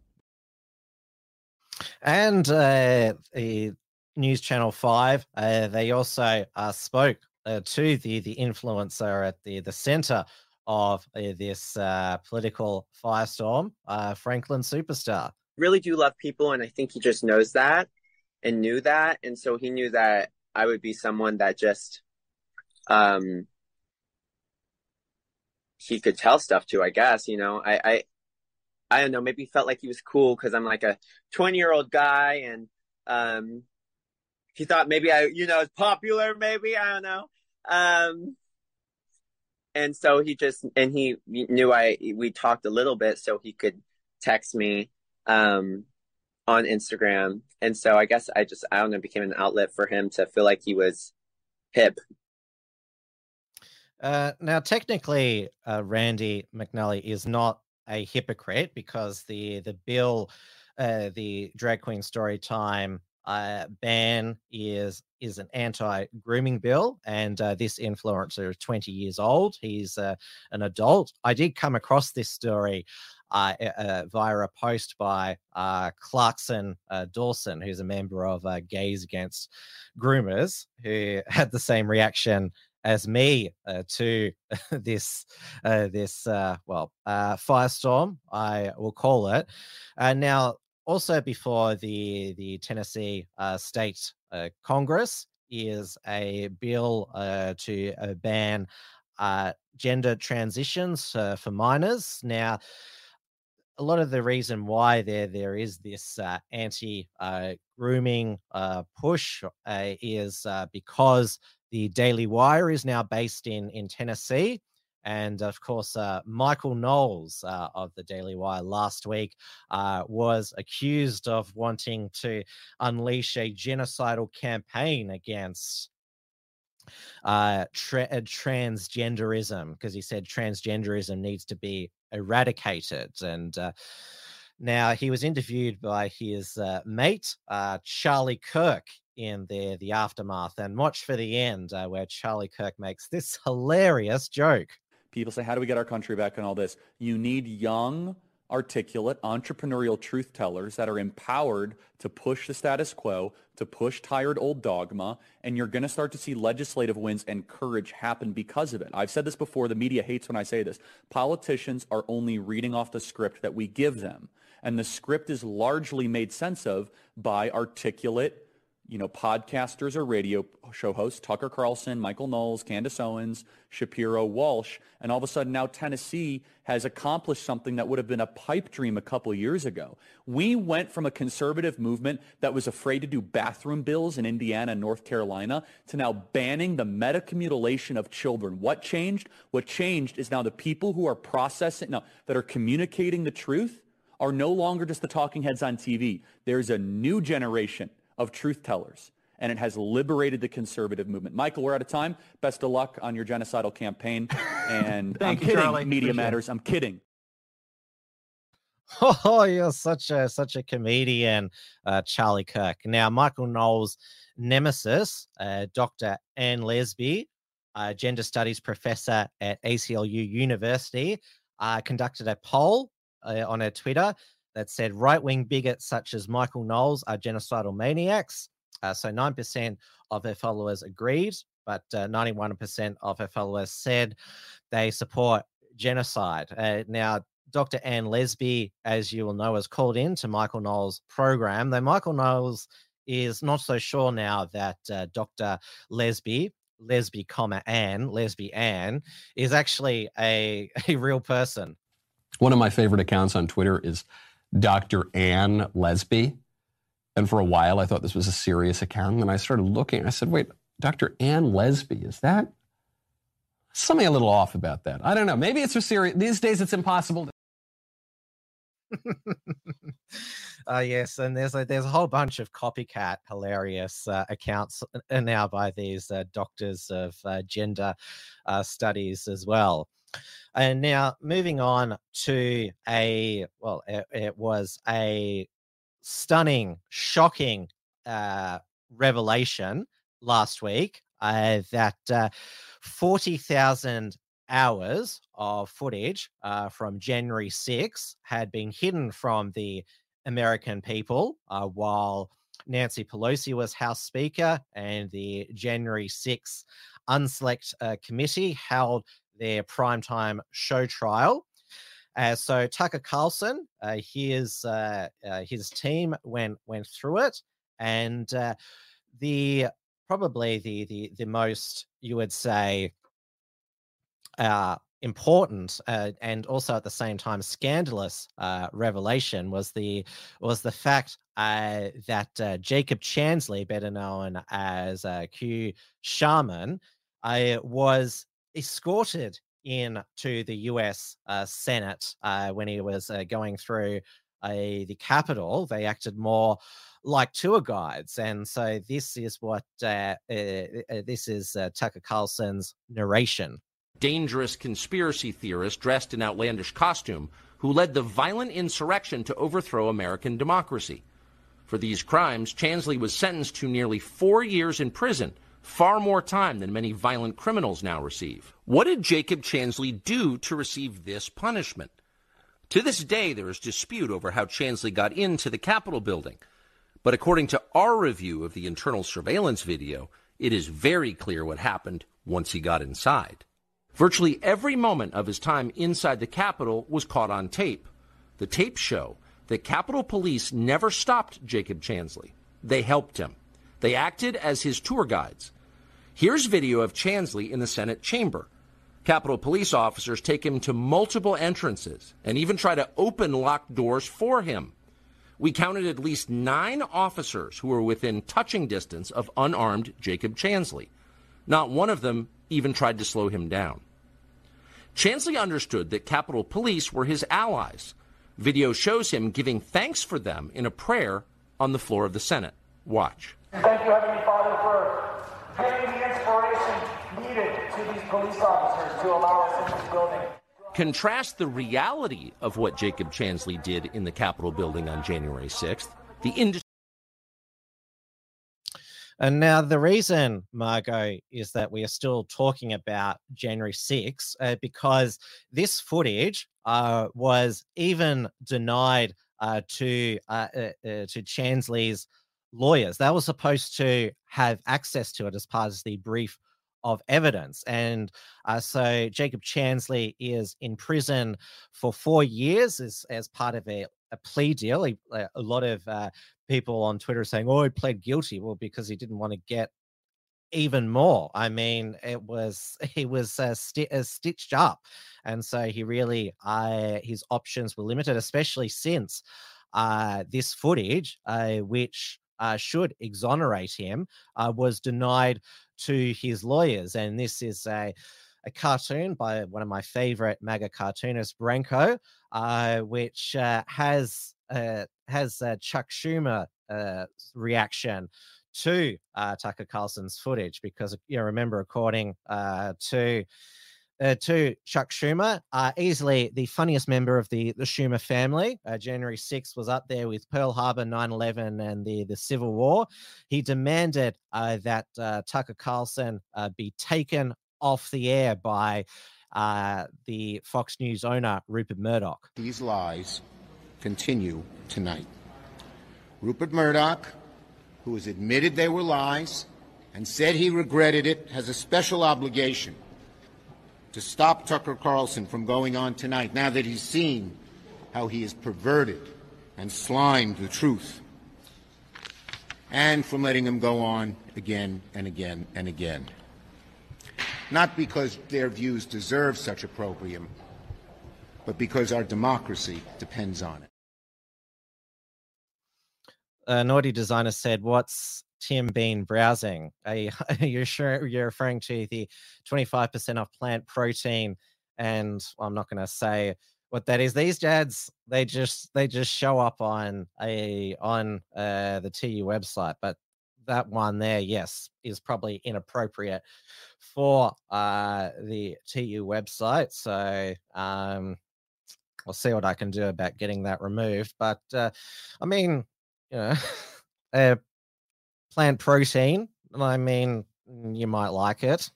And uh, the News Channel Five, uh, they also uh, spoke uh, to the the influencer at the the center of uh, this uh, political firestorm, uh, Franklin Superstar. Really do love people, and I think he just knows that and knew that, and so he knew that I would be someone that just um he could tell stuff to. I guess you know I I I don't know. Maybe felt like he was cool because I'm like a 20 year old guy and um he thought maybe I, you know, is popular, maybe, I don't know. Um, and so he just, and he knew I, we talked a little bit so he could text me, um, on Instagram. And so I guess I just, I don't know, became an outlet for him to feel like he was hip. Uh, now, technically, uh, Randy McNally is not a hypocrite because the the bill, uh, the drag queen story time uh, ban is is an anti-grooming bill, and uh, this influencer is 20 years old. He's uh, an adult. I did come across this story uh, uh, via a post by uh, Clarkson Dawson, who's a member of Gays Against Groomers, who had the same reaction as me to this this uh, well firestorm, I will call it. Now, also before the the Tennessee uh, State uh, Congress is a bill uh, to uh, ban uh, gender transitions uh, for minors. Now, a lot of the reason why there there is this anti grooming push is because the Daily Wire is now based in in Tennessee. And of course, uh, Michael Knowles uh, of the Daily Wire last week uh, was accused of wanting to unleash a genocidal campaign against uh, tra- uh, transgenderism because he said transgenderism needs to be eradicated. And uh, now he was interviewed by his mate, Charlie Kirk, in the the aftermath and watch for the end uh, where charlie kirk makes this hilarious joke People say, How do we get our country back and all this? You need young, articulate, entrepreneurial truth tellers that are empowered to push the status quo, to push tired old dogma, and you're going to start to see legislative wins and courage happen because of it. I've said this before. The media hates when I say this. Politicians are only reading off the script that we give them. And the script is largely made sense of by articulate, you know, podcasters or radio show hosts, Tucker Carlson, Michael Knowles, Candace Owens, Shapiro, Walsh, and all of a sudden now Tennessee has accomplished something that would have been a pipe dream a couple years ago. We went from a conservative movement that was afraid to do bathroom bills in Indiana and North Carolina to now banning the medical mutilation of children. What changed? What changed is now the people who are processing, no, that are communicating the truth are no longer just the talking heads on TV. There's a new generation of truth tellers, and it has liberated the conservative movement. Michael, we're out of time. Best of luck on your genocidal campaign. And I'm Thank you, kidding, Charlie. Media Appreciate it. Matters. I'm kidding. Oh, you're such a such a comedian, uh, Charlie Kirk. Now, Michael Knowles' nemesis, uh, Dr. Anne Lesby, uh, gender studies professor at ACLU University, uh, conducted a poll uh, on her Twitter that said right-wing bigots such as Michael Knowles are genocidal maniacs. Uh, so, nine percent of her followers agreed, but uh, ninety-one percent of her followers said they support genocide. Uh, now, Dr. Anne Lesby, as you will know, has called in to Michael Knowles' program. Though Michael Knowles is not so sure now that uh, Dr. Lesby, Lesby, comma Anne, Lesby Anne, is actually a, a real person. One of my favorite accounts on Twitter is Dr. Ann Lesby. And for a while, I thought this was a serious account. And then I started looking. I said, wait, Dr. Ann Lesby, is that something a little off about that? I don't know. Maybe it's a serious. These days, it's impossible. uh, yes, and there's a there's a whole bunch of copycat hilarious uh, accounts uh, now by these uh, doctors of uh, gender uh, studies as well. And now moving on to a well, it, it was a stunning, shocking uh, revelation last week uh, that uh, forty thousand hours of footage uh, from January 6 had been hidden from the American people uh, while Nancy Pelosi was House Speaker and the January 6 Unselect uh, Committee held their primetime show trial. Uh, so Tucker Carlson, uh, his uh, uh, his team went went through it, and uh, the probably the the the most you would say uh, important and also at the same time scandalous revelation was the was the fact that Jacob Chansley, better known as Q Shaman, was escorted in to the U.S. Uh, Senate uh, when he was uh, going through the Capitol. They acted more like tour guides, and so this is what uh, uh, uh, this is uh, Tucker Carlson's narration. dangerous conspiracy theorist dressed in outlandish costume who led the violent insurrection to overthrow American democracy. For these crimes, Chansley was sentenced to nearly four years in prison, far more time than many violent criminals now receive. What did Jacob Chansley do to receive this punishment? To this day, there is dispute over how Chansley got into the Capitol building. But according to our review of the internal surveillance video, it is very clear what happened once he got inside. Virtually every moment of his time inside the Capitol was caught on tape. The tapes show that Capitol Police never stopped Jacob Chansley. They helped him. They acted as his tour guides. Here's video of Chansley in the Senate chamber. Capitol Police officers take him to multiple entrances and even try to open locked doors for him. We counted at least nine officers who were within touching distance of unarmed Jacob Chansley. Not one of them even tried to slow him down. Chansley understood that Capitol Police were his allies. Video shows him giving thanks for them in a prayer on the floor of the Senate. Watch. Thank you, Heavenly Father, for giving the inspiration needed to these police officers to allow us in this building. Contrast the reality of what Jacob Chansley did in the Capitol building on January 6th. The industry. And now the reason, Margot, is that we are still talking about January 6th uh, because this footage uh, was even denied uh, to uh, uh, uh, to Chansley's lawyers. They were supposed to have access to it as part of the brief of evidence. And uh, so Jacob Chansley is in prison for four years as, as part of a, a plea deal. He, a lot of uh, people on Twitter saying, "Oh, he pled guilty." Well, because he didn't want to get even more. I mean, it was he was uh, sti- uh, stitched up, and so he really uh, his options were limited, especially since uh, this footage, uh, which uh, should exonerate him, uh, was denied to his lawyers, and this is a a cartoon by one of my favorite MAGA cartoonists, Branco, uh, which uh, has uh, has Chuck Schumer uh, reaction to Tucker Carlson's footage because you know, remember according to uh, to Chuck Schumer, uh, easily the funniest member of the the Schumer family. Uh, January 6th was up there with Pearl Harbor, 9/11, and the the Civil War. He demanded uh, that uh, Tucker Carlson uh, be taken off the air by uh, the Fox News owner Rupert Murdoch. These lies continue tonight. Rupert Murdoch, who has admitted they were lies and said he regretted it, has a special obligation to stop Tucker Carlson from going on tonight now that he's seen how he has perverted and slimed the truth, and from letting him go on again and again and again. Not because their views deserve such opprobrium, but because our democracy depends on it. a naughty designer said, "What's Tim been browsing? Are you, you're sure you're referring to the 25% off plant protein?" And I'm not going to say what that is. These ads they just they just show up on a on uh, the TU website, but that one there, yes, is probably inappropriate for uh, the TU website. So um, I'll see what I can do about getting that removed. But uh, I mean, you know, uh, plant protein. I mean, you might like it.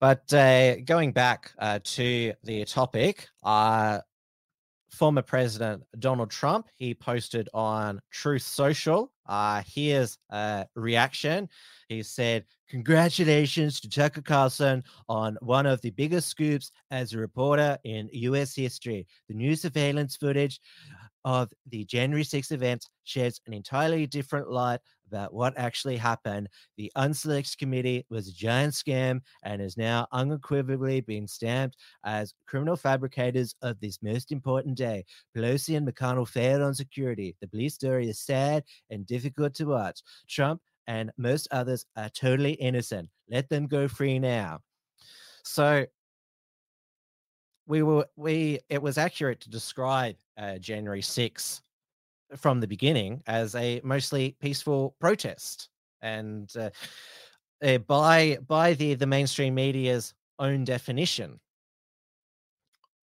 But uh, going back uh, to the topic, uh, former President Donald Trump, he posted on Truth Social. Uh, here's a reaction. He said, Congratulations to Tucker Carlson on one of the biggest scoops as a reporter in US history. The new surveillance footage of the January 6th events sheds an entirely different light about what actually happened. The Unselect Committee was a giant scam and has now unequivocally been stamped as criminal fabricators of this most important day. Pelosi and McConnell failed on security. The police story is sad and difficult to watch. Trump and most others are totally innocent. Let them go free now. So we were we it was accurate to describe uh, January 6th from the beginning as a mostly peaceful protest, and uh, uh, by by the the mainstream media's own definition.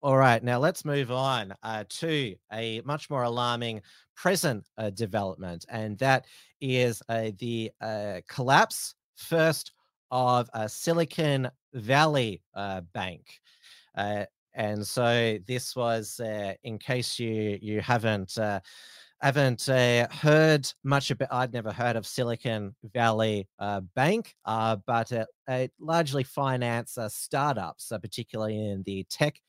All right, now let's move on uh, to a much more alarming present uh, development, and that is uh, the uh, collapse first of a Silicon Valley uh, Bank. And so this was, uh, in case you you haven't uh, haven't uh, heard much about, I'd never heard of Silicon Valley uh, Bank, uh, but it, it largely finance uh, startups, particularly in the tech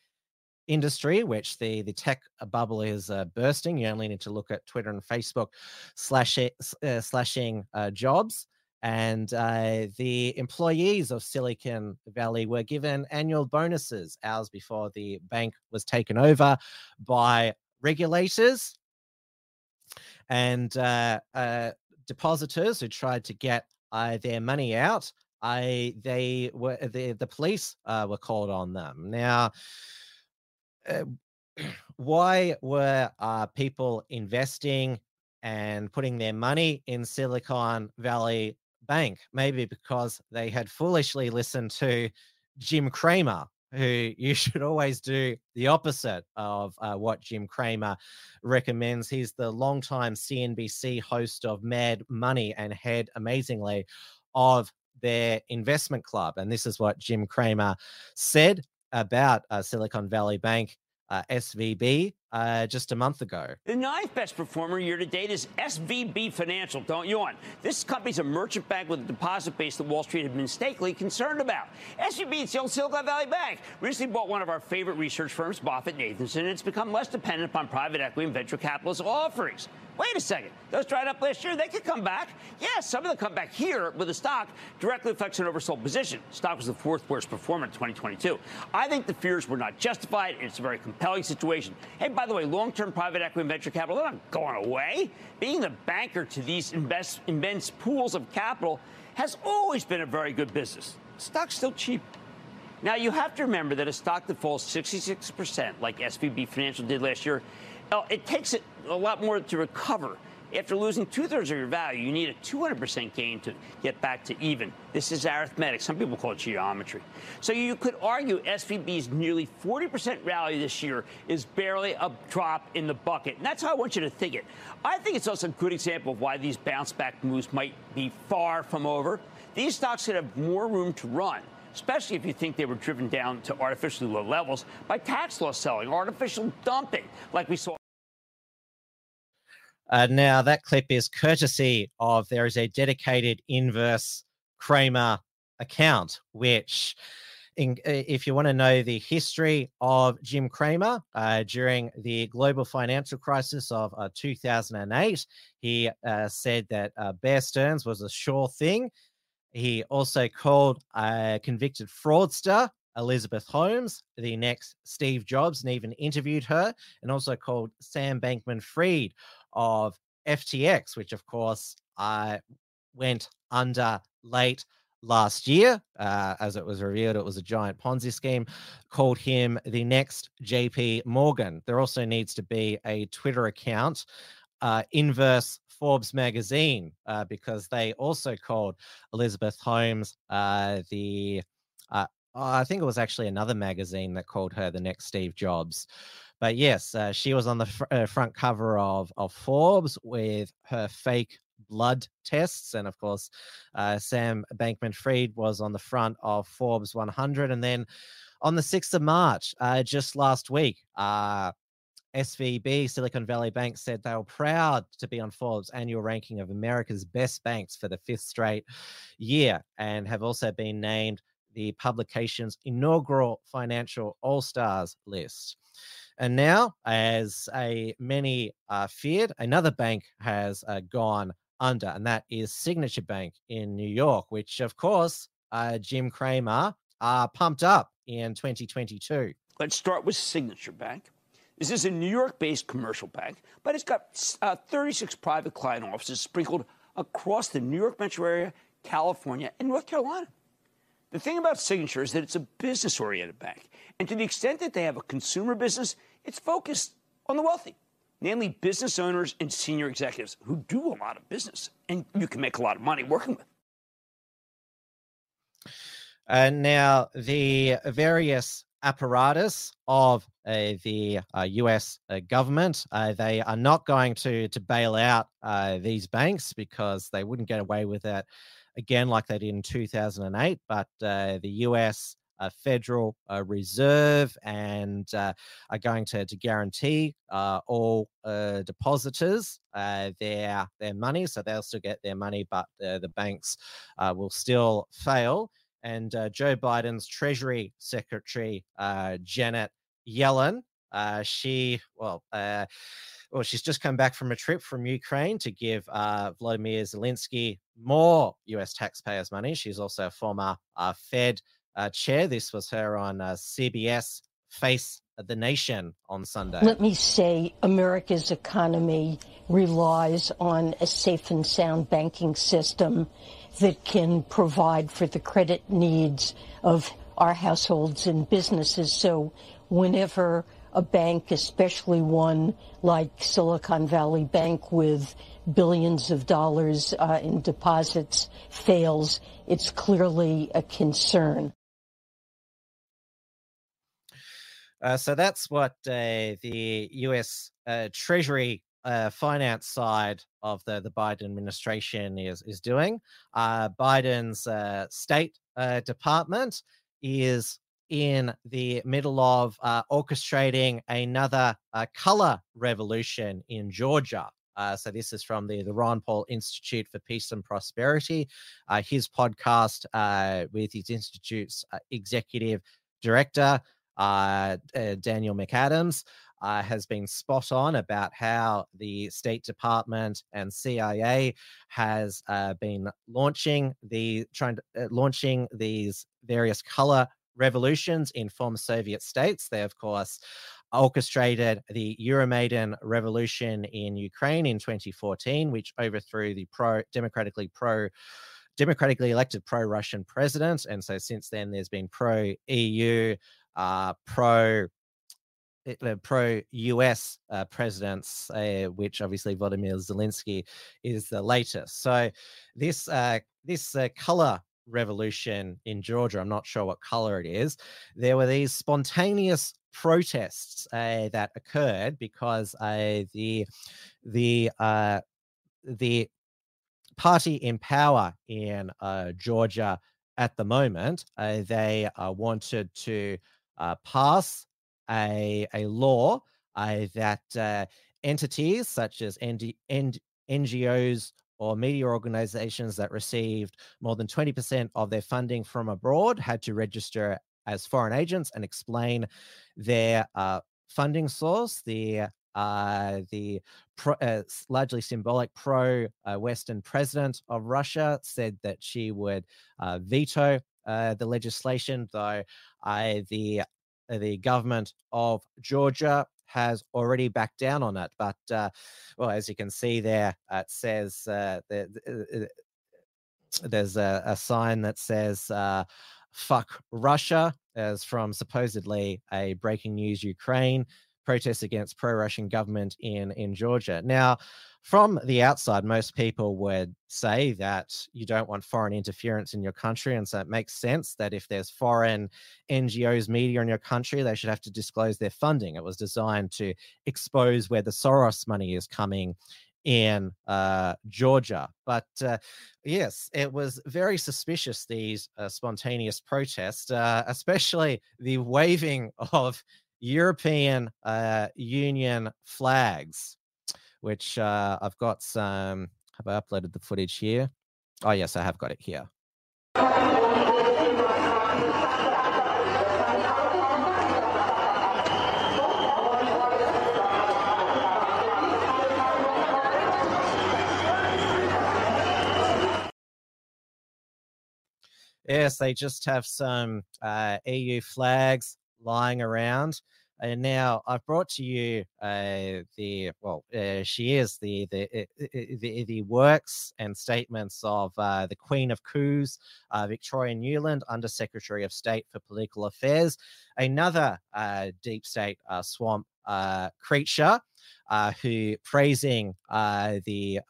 industry, which the the tech bubble is uh, bursting. You only need to look at Twitter and Facebook slash uh, slashing uh, jobs. And uh, the employees of Silicon Valley were given annual bonuses hours before the bank was taken over by regulators and uh, uh, depositors who tried to get their money out. I they were the the police were called on them now uh, why were uh, people investing and putting their money in Silicon Valley Bank? Maybe because they had foolishly listened to Jim Cramer, who you should always do the opposite of uh, what Jim Cramer recommends. He's the longtime CNBC host of Mad Money and head, amazingly, of their investment club. And this is what Jim Cramer said about uh, Silicon Valley Bank uh, SVB uh, just a month ago. The ninth best performer year to date is SVB Financial. Don't yawn. This company's a merchant bank with a deposit base that Wall Street had been mistakenly concerned about. SVB is the old Silicon Valley Bank. Recently bought one of our favorite research firms, Moffett Nathanson, and it's become less dependent upon private equity and venture capitalist offerings. Wait a second. Those dried up last year, they could come back. Yeah, some of them come back here with the stock directly affects an oversold position. Stock was the fourth worst performer in 2022. I think the fears were not justified, and it's a very compelling situation. Hey, by the way, long-term private equity and venture capital, they're not going away. Being the banker to these invest, immense pools of capital has always been a very good business. Stock's still cheap. Now, you have to remember that a stock that falls 66%, like SVB Financial did last year, Oh, it takes it a lot more to recover. After losing two thirds of your value, you need a 200% gain to get back to even. This is arithmetic. Some people call it geometry. So you could argue SVB's nearly 40% rally this year is barely a drop in the bucket. And that's how I want you to think it. I think it's also a good example of why these bounce back moves might be far from over. These stocks could have more room to run especially if you think they were driven down to artificially low levels by tax loss selling, artificial dumping, like we saw. Uh, now, that clip is courtesy of there is a dedicated inverse Cramer account, which, in, if you want to know the history of Jim Cramer uh, during the global financial crisis of uh, 2008, he uh, said that uh, Bear Stearns was a sure thing. He also called a convicted fraudster Elizabeth Holmes, the next Steve Jobs, and even interviewed her, and also called Sam Bankman Fried of FTX, which of course uh, went under late last year. Uh, as it was revealed, it was a giant Ponzi scheme, called him the next JP Morgan. There also needs to be a Twitter account, uh, Inverse Forbes magazine, uh, because they also called Elizabeth Holmes uh, the. Uh, I think it was actually another magazine that called her the next Steve Jobs. But yes, uh, she was on the fr- uh, front cover of, of Forbes with her fake blood tests. And of course, uh, Sam Bankman Fried was on the front of Forbes 100. And then on the 6th of March, uh, just last week, uh, SVB, Silicon Valley Bank, said they were proud to be on Forbes' annual ranking of America's best banks for the fifth straight year and have also been named the publication's inaugural financial all stars list. And now, as a many uh, feared, another bank has uh, gone under, and that is Signature Bank in New York, which, of course, uh, Jim Cramer uh, pumped up in 2022. Let's start with Signature Bank. This is a New York based commercial bank, but it's got uh, 36 private client offices sprinkled across the New York metro area, California, and North Carolina. The thing about Signature is that it's a business oriented bank. And to the extent that they have a consumer business, it's focused on the wealthy, namely business owners and senior executives who do a lot of business and you can make a lot of money working with. And now the various apparatus of uh, the uh, US uh, government. Uh, they are not going to to bail out uh, these banks because they wouldn't get away with that again like they did in 2008. But uh, the US Uh, federal uh, Reserve and uh, are going to, to guarantee uh, all uh, depositors their their money, so they'll still get their money, but the banks will still fail. And Joe Biden's Treasury Secretary Janet Yellen, she well well, she's just come back from a trip from Ukraine to give uh, Vladimir Zelensky more US taxpayers' money. She's also a former uh, Fed uh, chair. This was her on uh, CBS Face the Nation on Sunday. Let me say America's economy relies on a safe and sound banking system that can provide for the credit needs of our households and businesses. So whenever a bank, especially one like Silicon Valley Bank with billions of dollars uh, in deposits, fails, it's clearly a concern. So that's what uh, the U.S. Uh, Treasury uh, finance side of the, the Biden administration is is doing. Uh, Biden's uh, State Department is in the middle of uh, orchestrating another uh, color revolution in Georgia. Uh, so this is from the, the Ron Paul Institute for Peace and Prosperity. Uh, his podcast uh, with his institute's uh, executive director, uh, uh, Daniel McAdams, uh, has been spot on about how the State Department and CIA has uh, been launching the trying to, uh, launching these various color revolutions in former Soviet states. They, of course, orchestrated the Euromaidan revolution in Ukraine in 2014, which overthrew the pro democratically pro democratically elected pro-Russian president. And so since then, there's been pro-EU, uh, pro uh, pro US uh, presidents, uh, which obviously Vladimir Zelensky is the latest. So this uh, this uh, color revolution in Georgia, I'm not sure what color it is. There were these spontaneous protests uh, that occurred because the the the party in power in Georgia at the moment, they wanted to pass a, a law uh, that uh, entities such as ND, ND, NGOs or media organizations that received more than 20% of their funding from abroad had to register as foreign agents and explain their uh, funding source. The uh, the pro, uh, largely symbolic pro uh, Western president of Russia said that she would uh, veto uh, the legislation, though I, the uh, the government of Georgia has already backed down on it. But uh, well, as you can see there, it says uh, uh there's a, a, sign that says uh, "fuck Russia" as from supposedly a breaking news Ukraine protest against pro-Russian government in in Georgia. Now, from the outside, most people would say that you don't want foreign interference in your country. And so it makes sense that if there's foreign NGOs, media in your country, they should have to disclose their funding. It was designed to expose where the Soros money is coming in uh, Georgia. But uh, yes, it was very suspicious, these uh, spontaneous protests, uh, especially the waving of European uh, Union flags which uh, I've got some. Have I uploaded the footage here? Oh, yes, I have got it here. Yes, they just have some uh, EU flags lying around. And now I've brought to you uh, the well, uh, she is the the, the the works and statements of uh, the Queen of Coups, uh, Victoria Nuland, Under Secretary of State for Political Affairs, another uh, deep state uh, swamp creature. who praising the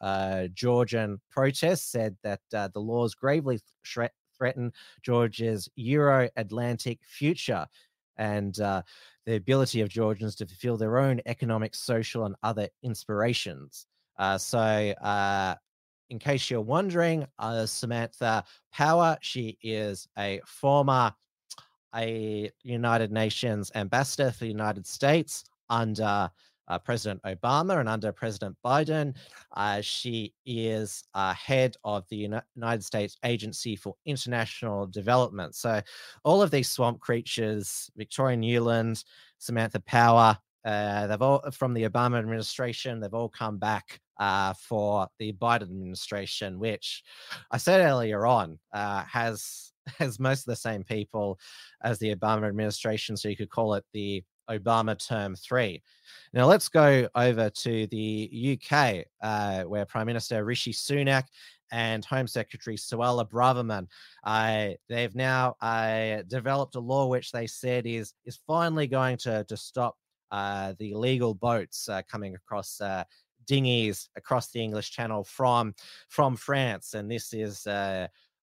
Georgian protests said that the laws gravely threaten Georgia's Euro Atlantic future and uh, the ability of Georgians to fulfill their own economic, social, and other inspirations. Uh, so, uh, in case you're wondering, uh, Samantha Power, she is a former a United Nations ambassador for the United States under uh, President Obama and under President Biden. Uh, she is uh, head of the United States Agency for International Development. So, all of these swamp creatures, Victoria Nuland, Samantha Power, uh, they've all from the Obama administration, they've all come back uh, for the Biden administration, which I said earlier on uh, has has most of the same people as the Obama administration. So you could call it the Obama term three. Now let's go over to the UK, uh, where Prime Minister Rishi Sunak and Home Secretary Suella Braverman, uh, they've now uh, developed a law which they said is is finally going to to stop uh, the illegal boats uh, coming across uh, dinghies across the English Channel from from France, and this is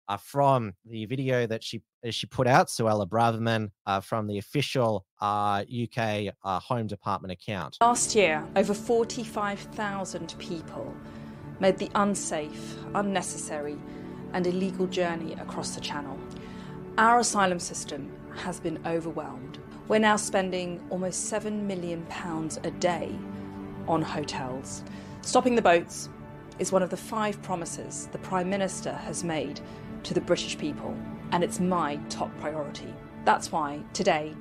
uh, from the video that she uh, she put out, Suella Braverman, uh, from the official uh, UK uh, Home Department account. Last year, over 45,000 people made the unsafe, unnecessary, and illegal journey across the Channel. Our asylum system has been overwhelmed. We're now spending almost £7 million a day on hotels. Stopping the boats is one of the five promises the Prime Minister has made to the British people, and it's my top priority. That's why today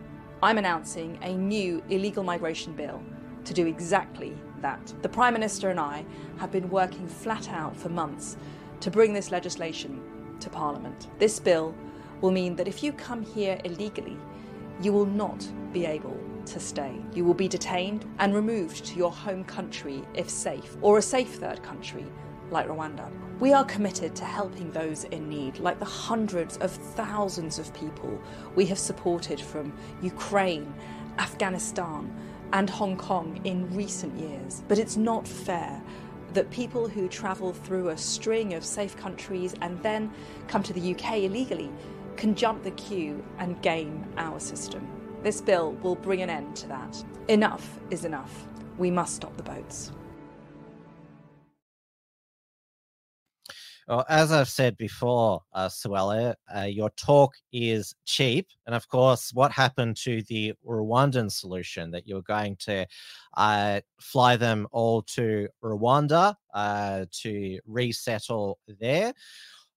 I'm announcing a new illegal migration bill to do exactly that. The Prime Minister and I have been working flat out for months to bring this legislation to Parliament. This bill will mean that if you come here illegally, you will not be able to stay. You will be detained and removed to your home country if safe, or a safe third country like Rwanda. We are committed to helping those in need, like the hundreds of thousands of people we have supported from Ukraine, Afghanistan, and Hong Kong in recent years. But it's not fair that people who travel through a string of safe countries and then come to the UK illegally can jump the queue and game our system. This bill will bring an end to that. Enough is enough. We must stop the boats. Well, as I've said before, uh, Suella, uh, your talk is cheap. And of course, what happened to the Rwandan solution that you were going to uh, fly them all to Rwanda uh, to resettle there?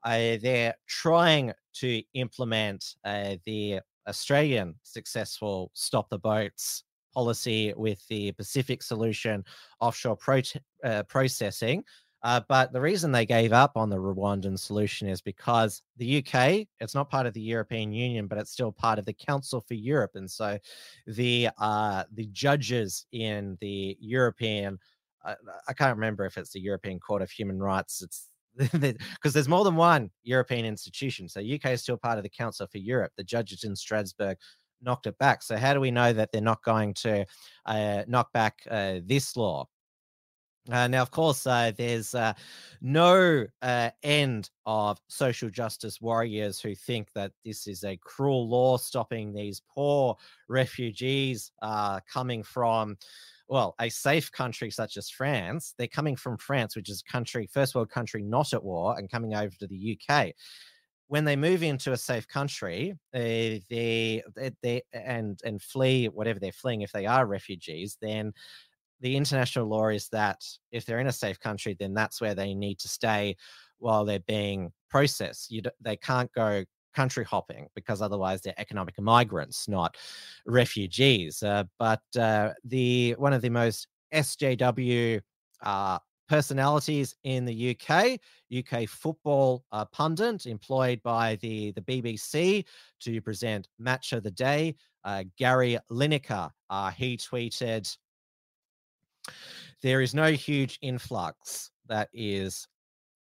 Uh, they're trying to implement uh, the Australian successful stop the boats policy with the Pacific solution offshore pro- processing. Uh, but the reason they gave up on the Rwandan solution is because the UK, it's not part of the European Union, but it's still part of the Council for Europe, and so the uh, the judges in the European, uh, I can't remember if it's the European Court of Human Rights. It's because there's more than one European institution. So UK is still part of the Council for Europe. The judges in Strasbourg knocked it back. So how do we know that they're not going to uh, knock back uh, this law? Uh, now, of course, uh, there's uh, no uh, end of social justice warriors who think that this is a cruel law stopping these poor refugees uh, coming from, well, a safe country such as France. They're coming from France, which is a country, first world country not at war, and coming over to the UK. When they move into a safe country, they, they, they and and flee whatever they're fleeing, if they are refugees, then the international law is that if they're in a safe country, then that's where they need to stay while they're being processed. You, they can't go country hopping because otherwise they're economic migrants, not refugees. Uh, but uh, the one of the most SJW uh, personalities in the UK, UK football uh, pundit employed by the, the BBC to present Match of the Day, uh, Gary Lineker. Uh, he tweeted, there is no huge influx that is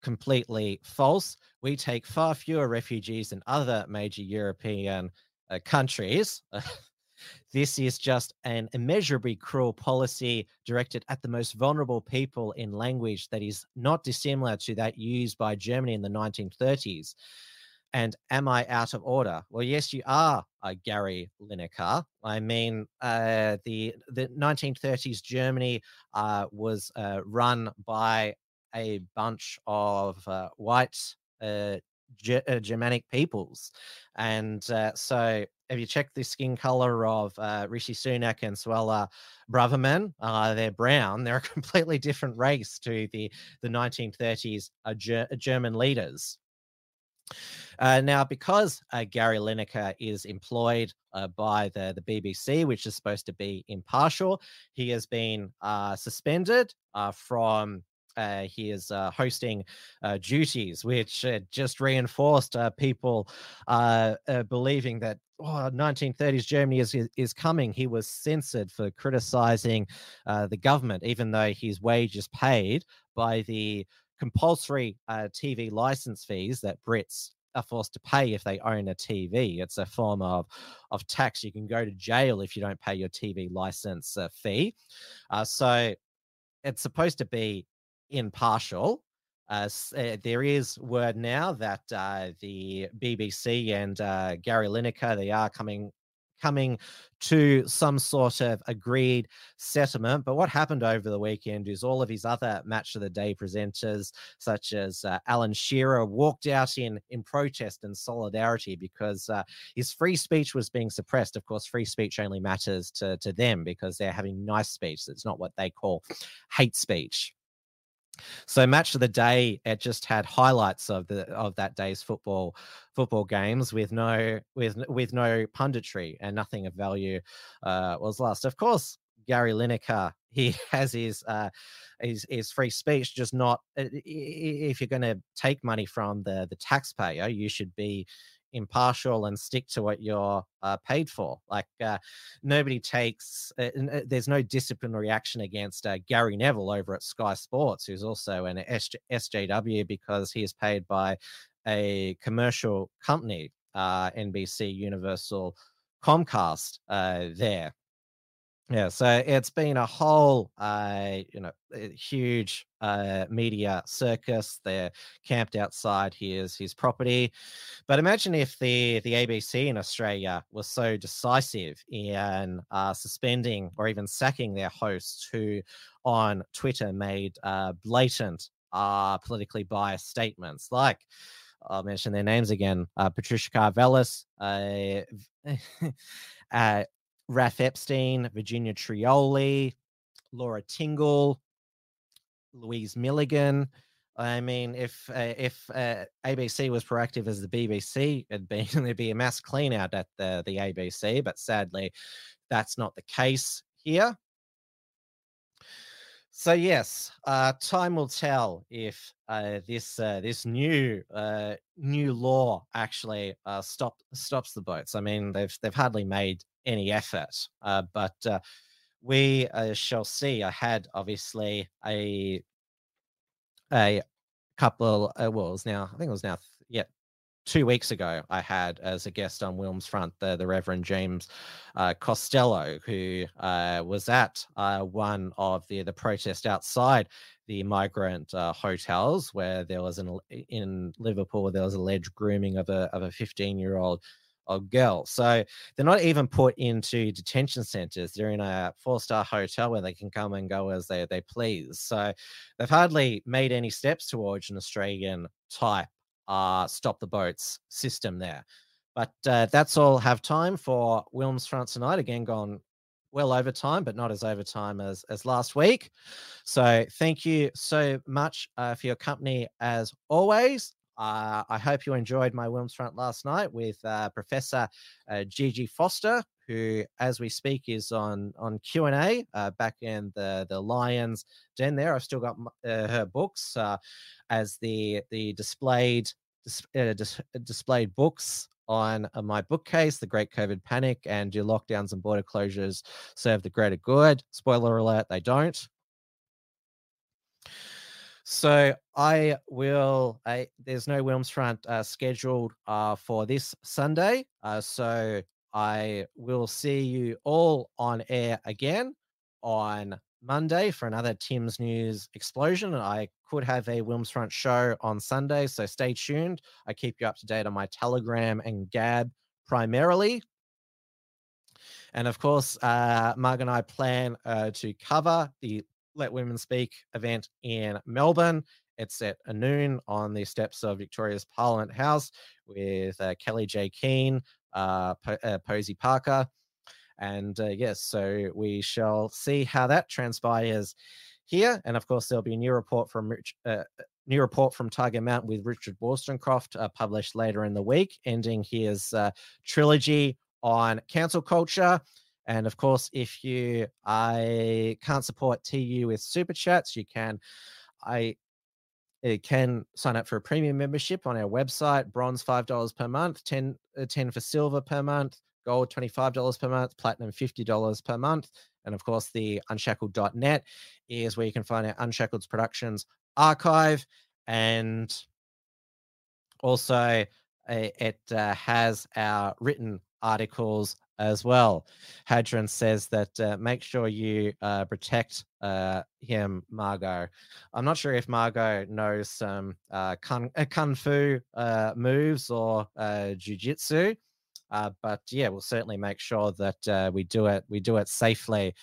completely false. We take far fewer refugees than other major European uh, countries. this is just an immeasurably cruel policy directed at the most vulnerable people in language that is not dissimilar to that used by Germany in the 1930s. And am I out of order? Well, yes, you are, uh, Gary Lineker. I mean, uh, the the 1930s Germany uh, was uh, run by a bunch of uh, white uh, G- Germanic peoples, and so if you check the skin color of Rishi Sunak and Suella Braverman, they're brown. They're a completely different race to the the 1930s Ger- German leaders. Uh, now, because uh, Gary Lineker is employed uh, by the, the BBC, which is supposed to be impartial, he has been uh, suspended uh, from uh, his uh, hosting uh, duties, which uh, just reinforced people believing that oh, 1930s Germany is, is coming. He was censored for criticizing the government, even though his wage is paid by the compulsory TV license fees that Brits are forced to pay if they own a TV. It's a form of of tax. You can go to jail if you don't pay your TV license uh, fee. Uh, so it's supposed to be impartial. Uh, uh, there is word now that uh, the BBC and uh, Gary Lineker they are coming coming to some sort of agreed settlement. But what happened over the weekend is all of his other match of the day presenters, such as uh, Alan Shearer, walked out in in protest and solidarity because uh, his free speech was being suppressed. Of course, free speech only matters to to them because they're having nice speech. It's not what they call hate speech. So match of the day, it just had highlights of the of that day's football football games with no with with no punditry and nothing of value uh, was lost. Of course, Gary Lineker he has his uh, his his free speech, just not if you're going to take money from the the taxpayer, you should be impartial and stick to what you're uh, paid for. Like uh, nobody takes, uh, uh there's no disciplinary action against uh, Gary Neville over at Sky Sports, who's also an SJ, SJW because he is paid by a commercial company, uh, NBC Universal Comcast there. Yeah, so it's been a whole, uh, you know, huge uh, media circus. They're camped outside his his property. But imagine if the the ABC in Australia was so decisive in uh, suspending or even sacking their hosts, who on Twitter made uh, blatant uh, politically biased statements like. I'll mention their names again. Uh, Patricia Karvelas, uh, uh, Raf Epstein, Virginia Trioli, Laura Tingle, Louise Milligan. I mean, if uh, if uh, ABC was proactive as the BBC, it'd be there'd be a mass clean out at the the ABC, but sadly, that's not the case here. So yes, uh, time will tell if uh, this uh, this new uh, new law actually uh, stop stops the boats. I mean, they've they've hardly made any effort. Uh, but we shall see. I had obviously a a couple. Well, it was now I think it was now two weeks ago. I had as a guest on Wilm's Front the the Reverend James uh, Costello, who uh, was at uh, one of the the protest outside the migrant uh, hotels where there was an in Liverpool there was alleged grooming of a of a 15 year old a girl. So they're not even put into detention centers. They're in a four star hotel where they can come and go as they, they please. So they've hardly made any steps towards an Australian type uh, stop the boats system there. But uh, that's all have time for Wilms Front tonight. Again, gone well over time, but not as over time as, as last week. So thank you so much uh, for your company as always. Uh, I hope you enjoyed my Wilms Front last night with uh, Professor uh, Gigi Foster, who, as we speak, is on on Q and A uh, back in the the Lions Den. There, I've still got uh, her books uh, as the the displayed dis- dis- displayed books on my bookcase, The Great COVID Panic and Do Lockdowns and Border Closures Serve the Greater Good? Spoiler alert, they don't. So I will. I, there's no Wilms Front uh, scheduled uh, for this Sunday. Uh, so I will see you all on air again on Monday for another Tim's News explosion. And I could have a Wilms Front show on Sunday. So stay tuned. I keep you up to date on my Telegram and Gab primarily. And of course, uh, Marg and I plan uh, to cover the let Women Speak event in Melbourne. It's at noon on the steps of Victoria's Parliament House with uh, Kellie Jay Keen, uh, po- uh, Posie Parker. And uh, yes, so we shall see how that transpires here. And of course, there'll be a new report from Rich, uh, new report from Tiger Mountain with Richard Wollstonecroft uh, published later in the week, ending his uh, trilogy on cancel culture. And of course, if you I can't support TU with super chats, you can I it can sign up for a premium membership on our website, bronze $5 per month, 10, uh, 10 for silver per month, gold $25 per month, platinum $50 per month. And of course, the unshackled.net is where you can find our Unshackled Productions archive. And also, uh, it uh, has our written articles as well. Hadron says that uh, make sure you uh, protect uh, him, Margot. I'm not sure if Margot knows some uh, kung, uh, kung fu moves or uh, jujitsu. Uh, but yeah, we'll certainly make sure that uh, we do it. We do it safely.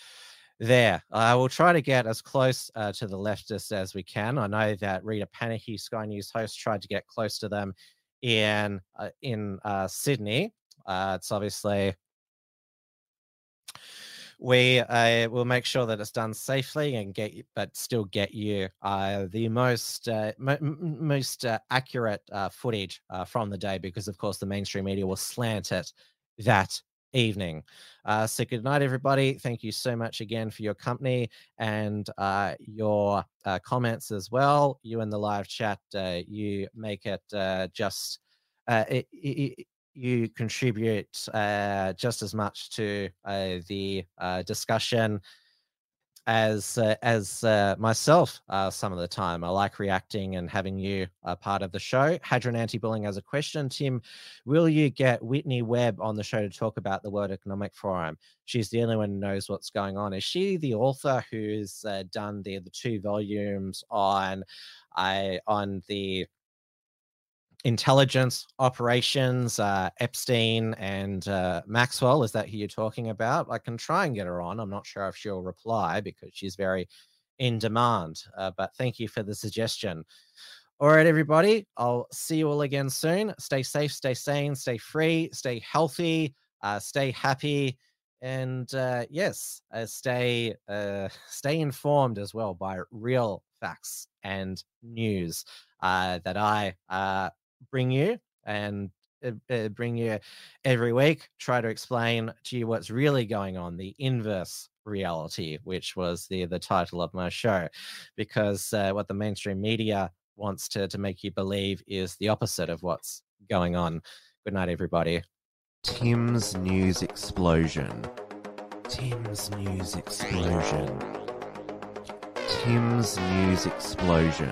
There, I will try to get as close uh, to the leftists as we can. I know that Rita Panahi, Sky News host, tried to get close to them in uh, in uh, Sydney. Uh, it's obviously we uh, will make sure that it's done safely and get but still get you uh, the most uh, most uh, accurate uh, footage uh, from the day because of course the mainstream media will slant it that evening. So good night everybody. Thank you so much again for your company and your comments as well. You in the live chat you make it just it, it, you contribute uh, just as much to uh, the uh, discussion as uh, as uh, myself uh, some of the time. I like reacting and having you a part of the show. Hadron Anti-Bullying has a question. Tim, will you get Whitney Webb on the show to talk about the World Economic Forum? She's the only one who knows what's going on. Is she the author who's done the the two volumes on I on the intelligence operations, uh, Epstein and uh, Maxwell. Is that who you're talking about? I can try and get her on. I'm not sure if she'll reply because she's very in demand. Uh, but thank you for the suggestion. All right, everybody. I'll see you all again soon. Stay safe, stay sane, stay free, stay healthy, uh, stay happy, and uh, yes, uh, stay stay informed as well by real facts and news that I bring you and uh, uh, bring you every week. Try to explain to you what's really going on, the inverse reality, which was the the title of my show, because uh, what the mainstream media wants to to make you believe is the opposite of what's going on. Good night, everybody. Tim's news explosion. Tim's news explosion. Tim's news explosion.